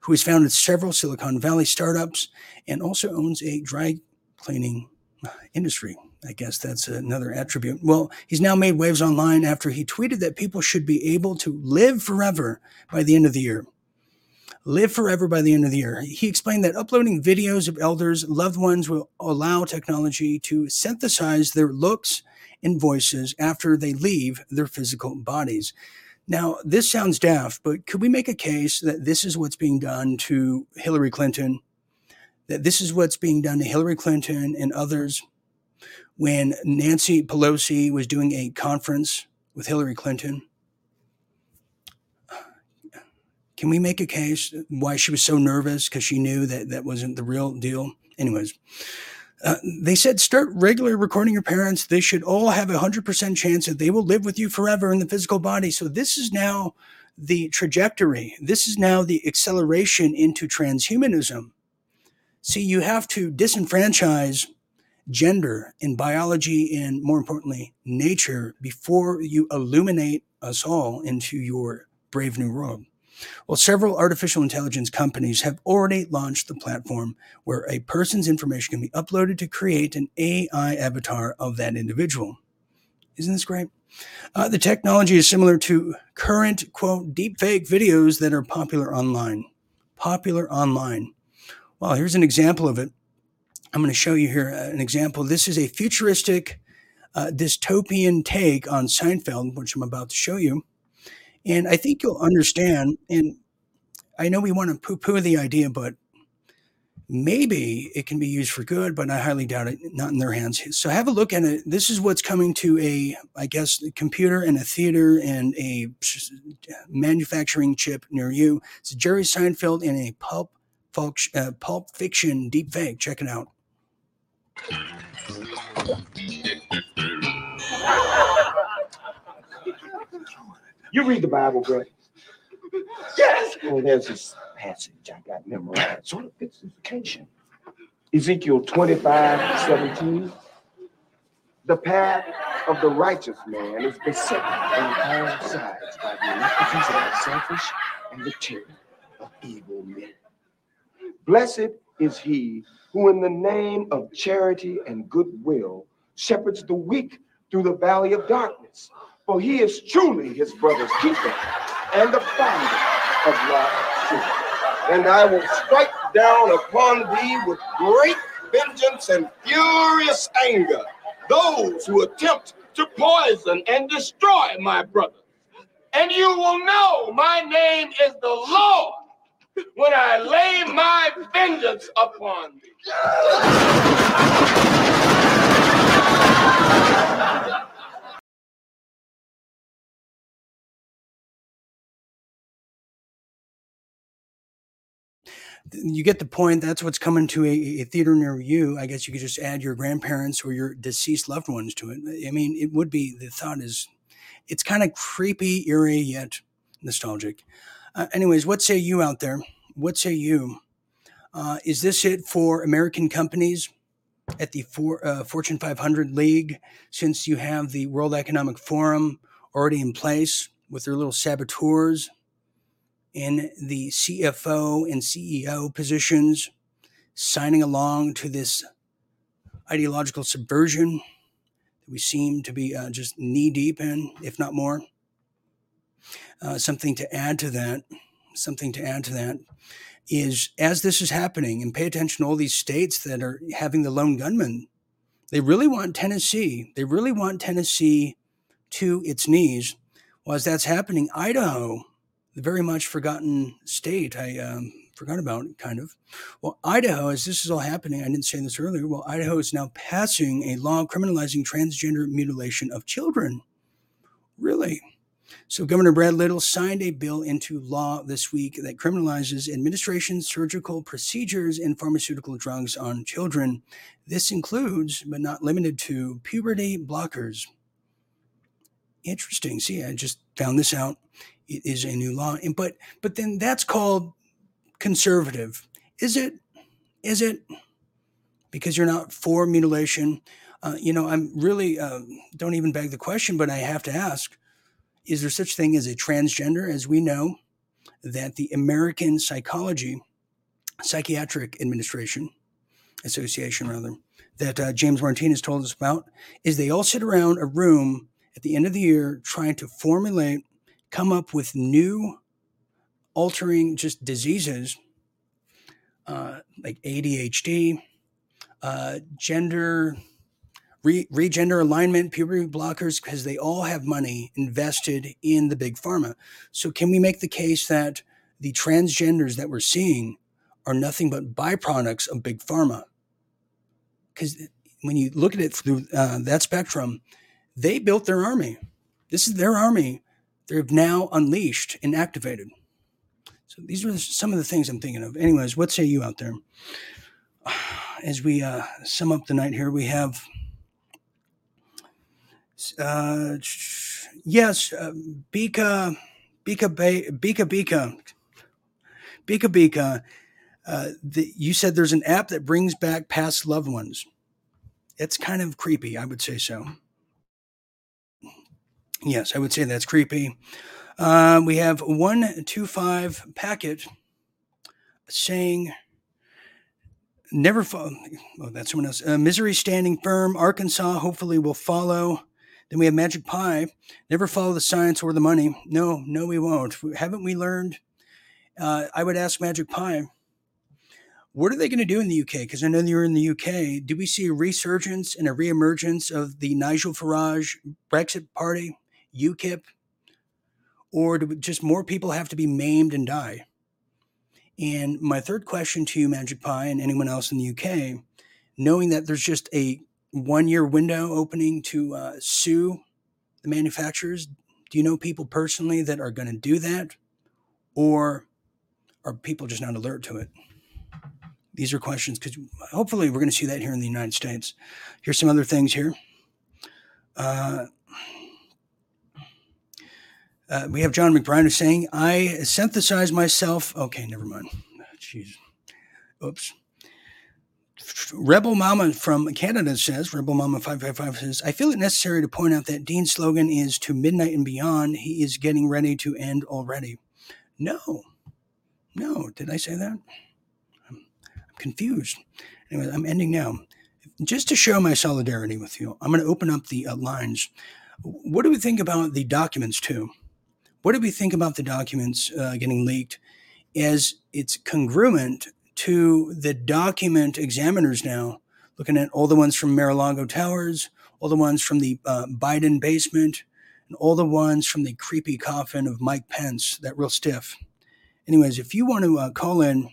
who has founded several Silicon Valley startups and also owns a dry cleaning industry. I guess that's another attribute. Well, he's now made waves online after he tweeted that people should be able to live forever by the end of the year live forever by the end of the year. He explained that uploading videos of elders, loved ones will allow technology to synthesize their looks and voices after they leave their physical bodies. Now, this sounds daft, but could we make a case that this is what's being done to Hillary Clinton? That this is what's being done to Hillary Clinton and others when Nancy Pelosi was doing a conference with Hillary Clinton? Can we make a case why she was so nervous because she knew that that wasn't the real deal? Anyways, uh, they said start regularly recording your parents. They should all have a hundred percent chance that they will live with you forever in the physical body. So this is now the trajectory. This is now the acceleration into transhumanism. See, you have to disenfranchise gender and biology and more importantly, nature before you illuminate us all into your brave new world. Well, several artificial intelligence companies have already launched the platform where a person's information can be uploaded to create an AI avatar of that individual. Isn't this great? Uh, the technology is similar to current, quote, deepfake videos that are popular online. Popular online. Well, here's an example of it. I'm going to show you here uh, an example. This is a futuristic, uh, dystopian take on Seinfeld, which I'm about to show you. And I think you'll understand. And I know we want to poo poo the idea, but maybe it can be used for good, but I highly doubt it, not in their hands. So have a look at it. This is what's coming to a, I guess, a computer and a theater and a manufacturing chip near you. It's Jerry Seinfeld in a pulp, uh, pulp fiction deep fake. Check it out. You read the Bible, bro. Yes. Oh, there's this passage I got memorized. Sort of occasion. Ezekiel 25, 17. The path of the righteous man is beset on all sides by the iniquities of the selfish and the tyranny of evil men. Blessed is he who, in the name of charity and goodwill, shepherds the weak through the valley of darkness for he is truly his brother's keeper and the founder of life. And I will strike down upon thee with great vengeance and furious anger those who attempt to poison and destroy my brother. And you will know my name is the Lord when I lay my vengeance upon thee. You get the point. That's what's coming to a, a theater near you. I guess you could just add your grandparents or your deceased loved ones to it. I mean, it would be, the thought is, it's kind of creepy, eerie, yet nostalgic. Uh, anyways, what say you out there? What say you? Uh, is this it for American companies at the for, uh, Fortune 500 League since you have the World Economic Forum already in place with their little saboteurs in the CFO and CEO positions signing along to this ideological subversion that we seem to be uh, just knee deep in, if not more? Uh, something to add to that, something to add to that is as this is happening, and pay attention to all these states that are having the lone gunman, they really want Tennessee. They really want Tennessee to its knees. While that's happening, Idaho, very much forgotten state, I um, forgot about kind of. Well, Idaho, as this is all happening, I didn't say this earlier. Well, Idaho is now passing a law criminalizing transgender mutilation of children. Really? So, Governor Brad Little signed a bill into law this week that criminalizes administration surgical procedures and pharmaceutical drugs on children. This includes, but not limited to, puberty blockers. Interesting. See, I just found this out. It is a new law, and but but then that's called conservative. Is it? Is it? Because you're not for mutilation. Uh, you know, I'm really uh, don't even beg the question, but I have to ask is there such thing as a transgender? As we know, that the American Psychology, Psychiatric Administration, Association rather, that uh, James Martinez told us about, is they all sit around a room at the end of the year trying to formulate, come up with new altering just diseases uh, like ADHD, uh, gender re- regender alignment, puberty blockers, because they all have money invested in the big pharma. So, can we make the case that the transgenders that we're seeing are nothing but byproducts of big pharma? Because when you look at it through uh, that spectrum, they built their army. This is their army. They've now unleashed and activated. So these are some of the things I'm thinking of. Anyways, what say you out there? As we uh, sum up the night here, we have uh, yes, uh, Bika, Bika, Bika, Bika, Bika, Bika. Uh, the, you said there's an app that brings back past loved ones. It's kind of creepy, I would say so. Yes, I would say that's creepy. Uh, we have 125 packet saying never fall. Oh, that's someone else. Uh, Missouri standing firm. Arkansas hopefully will follow. Then we have Magic Pie. Never follow the science or the money. No, no, we won't. Haven't we learned? Uh, I would ask Magic Pie, what are they going to do in the UK? Because I know you're in the UK. Do we see a resurgence and a reemergence of the Nigel Farage Brexit Party, UKIP? Or do just more people have to be maimed and die? And my third question to you, Magic Pie, and anyone else in the UK, knowing that there's just a one year window opening to uh, sue the manufacturers? Do you know people personally that are going to do that? Or are people just not alert to it? These are questions because hopefully we're going to see that here in the United States. Here's some other things here. Uh, uh, we have John McBride saying, I synthesize myself. Okay, never mind. Jeez. Oops. Rebel Mama from Canada says, Rebel Mama 555 says, I feel it necessary to point out that Dean's slogan is to midnight and beyond. He is getting ready to end already. No, no, did I say that? I'm, I'm confused. Anyway, I'm ending now. Just to show my solidarity with you, I'm going to open up the uh, lines. What do we think about the documents, too? What do we think about the documents uh, getting leaked as it's congruent to the document examiners now, looking at all the ones from Mar-a-Lago Towers, all the ones from the uh, Biden basement, and all the ones from the creepy coffin of Mike Pence, that real stiff. Anyways, if you want to uh, call in,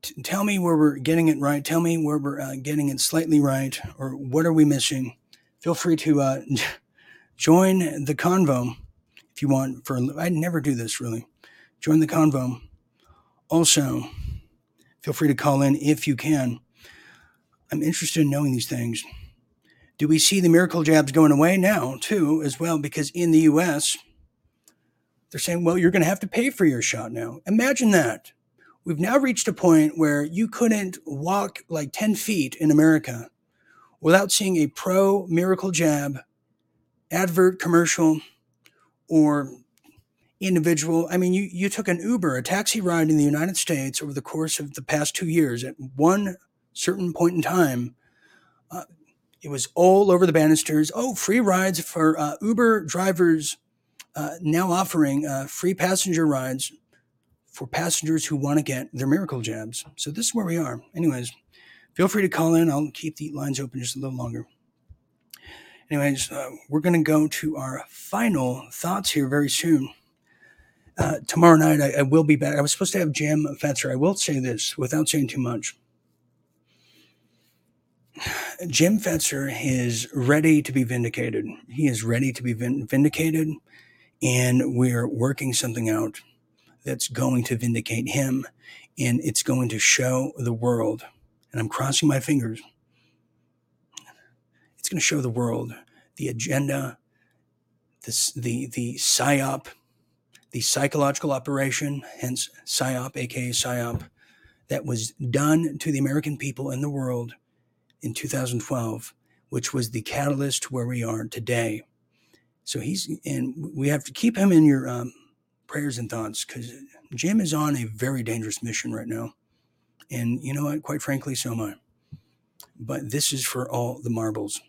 t- tell me where we're getting it right. Tell me where we're uh, getting it slightly right, or what are we missing. Feel free to uh, join the convo if you want. For I never do this really. Join the convo Also, feel free to call in if you can. I'm interested in knowing these things. Do we see the miracle jabs going away now, too, as well? Because in the US, they're saying, well, you're going to have to pay for your shot now. Imagine that. We've now reached a point where you couldn't walk like 10 feet in America without seeing a pro miracle jab advert commercial or individual. I mean, you, you took an Uber, a taxi ride in the United States over the course of the past two years. At one certain point in time, uh, it was all over the banisters. Oh, free rides for uh, Uber drivers uh, now offering uh, free passenger rides for passengers who want to get their miracle jabs. So this is where we are. Anyways, feel free to call in. I'll keep the lines open just a little longer. Anyways, uh, we're going to go to our final thoughts here very soon. Uh, tomorrow night, I, I, will be back. I was supposed to have Jim Fetzer. I will say this without saying too much. Jim Fetzer is ready to be vindicated. He is ready to be vindicated, and we're working something out that's going to vindicate him, and it's going to show the world. And I'm crossing my fingers. It's going to show the world the agenda, the the the psyop the psychological operation, hence PSYOP, aka PSYOP, that was done to the American people and the world in 2012, which was the catalyst to where we are today. So he's, and we have to keep him in your um, prayers and thoughts because Jim is on a very dangerous mission right now. And you know what? Quite frankly, so am I. But this is for all the marbles.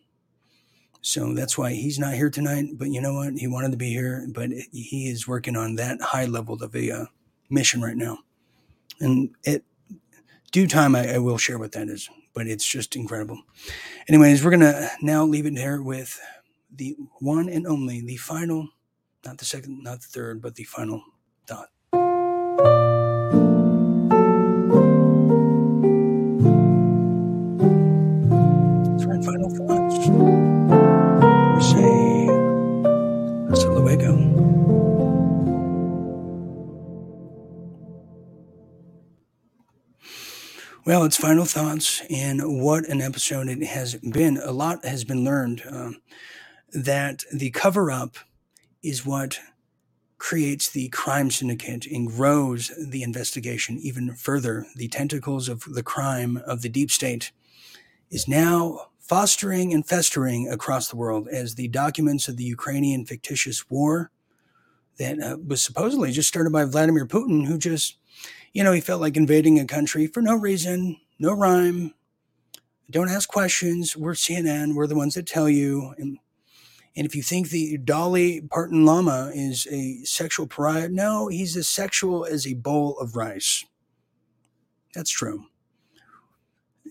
So that's why he's not here tonight. But you know what? He wanted to be here, but he is working on that high level of a uh, mission right now. And at due time, I, I, will share what that is. But it's just incredible. Anyways, we're gonna now leave it there with the one and only, the final, not the second, not the third, but the final Well, it's final thoughts, and what an episode it has been. A lot has been learned um, that the cover up is what creates the crime syndicate and grows the investigation even further. The tentacles of the crime of the deep state is now fostering and festering across the world as the documents of the Ukrainian fictitious war that uh, was supposedly just started by Vladimir Putin, who just you know, he felt like invading a country for no reason, no rhyme. Don't ask questions. We're CNN. We're the ones that tell you. And, and if you think the Dolly Parton Lama is a sexual pariah, no, he's as sexual as a bowl of rice. That's true.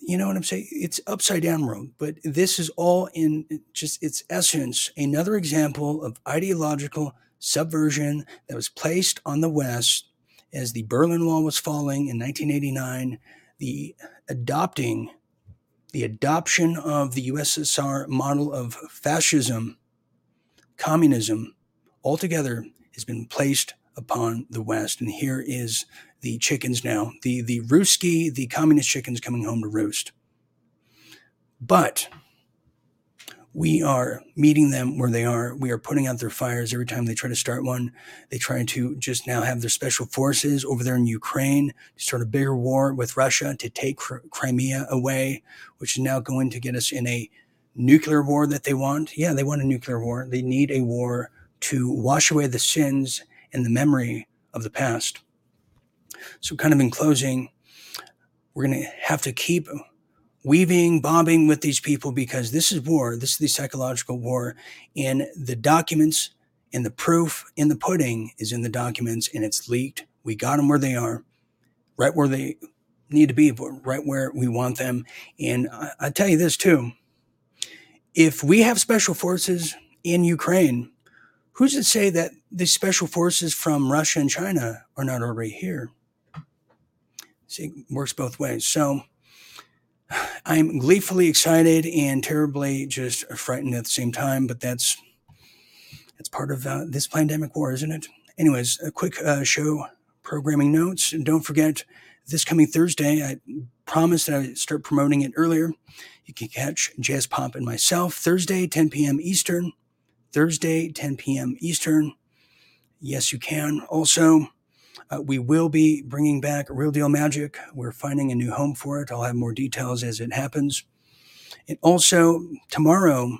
You know what I'm saying? It's upside down world, but this is all in just its essence. Another example of ideological subversion that was placed on the West as the Berlin Wall was falling in 1989, the adopting, the adoption of the USSR model of fascism, communism, altogether has been placed upon the West. And here is the chickens now, the the Ruski, the communist chickens coming home to roost. But we are meeting them where they are. We are putting out their fires every time they try to start one. They try to just now have their special forces over there in Ukraine to start a bigger war with Russia to take Crimea away, which is now going to get us in a nuclear war that they want. Yeah, they want a nuclear war. They need a war to wash away the sins and the memory of the past. So, kind of in closing, we're going to have to keep weaving, bombing with these people because this is war. This is the psychological war. And the documents and the proof in the pudding is in the documents and it's leaked. We got them where they are, right where they need to be, right where we want them. And I, I tell you this too if we have special forces in Ukraine, who's to say that the special forces from Russia and China are not already here? See, it works both ways. So, I'm gleefully excited and terribly just frightened at the same time, but that's that's part of uh, this pandemic war, isn't it? Anyways, a quick uh, show programming notes. And don't forget, this coming Thursday, I promised that I start promoting it earlier. You can catch Jazz Pop and myself Thursday, 10 p.m. Eastern. Thursday, 10 p.m. Eastern. Yes, you can. Also, uh, we will be bringing back Real Deal Magic. We're finding a new home for it. I'll have more details as it happens. And also, tomorrow,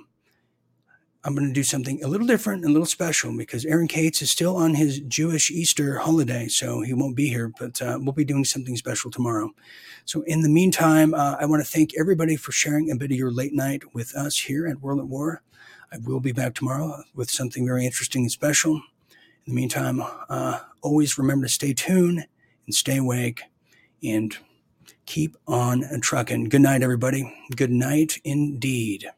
I'm going to do something a little different and a little special because Aaron Cates is still on his Jewish Easter holiday, so he won't be here, but uh, we'll be doing something special tomorrow. So, in the meantime, uh, I want to thank everybody for sharing a bit of your late night with us here at World at War. I will be back tomorrow with something very interesting and special. In the meantime, uh, always remember to stay tuned and stay awake and keep on trucking. Good night, everybody. Good night indeed.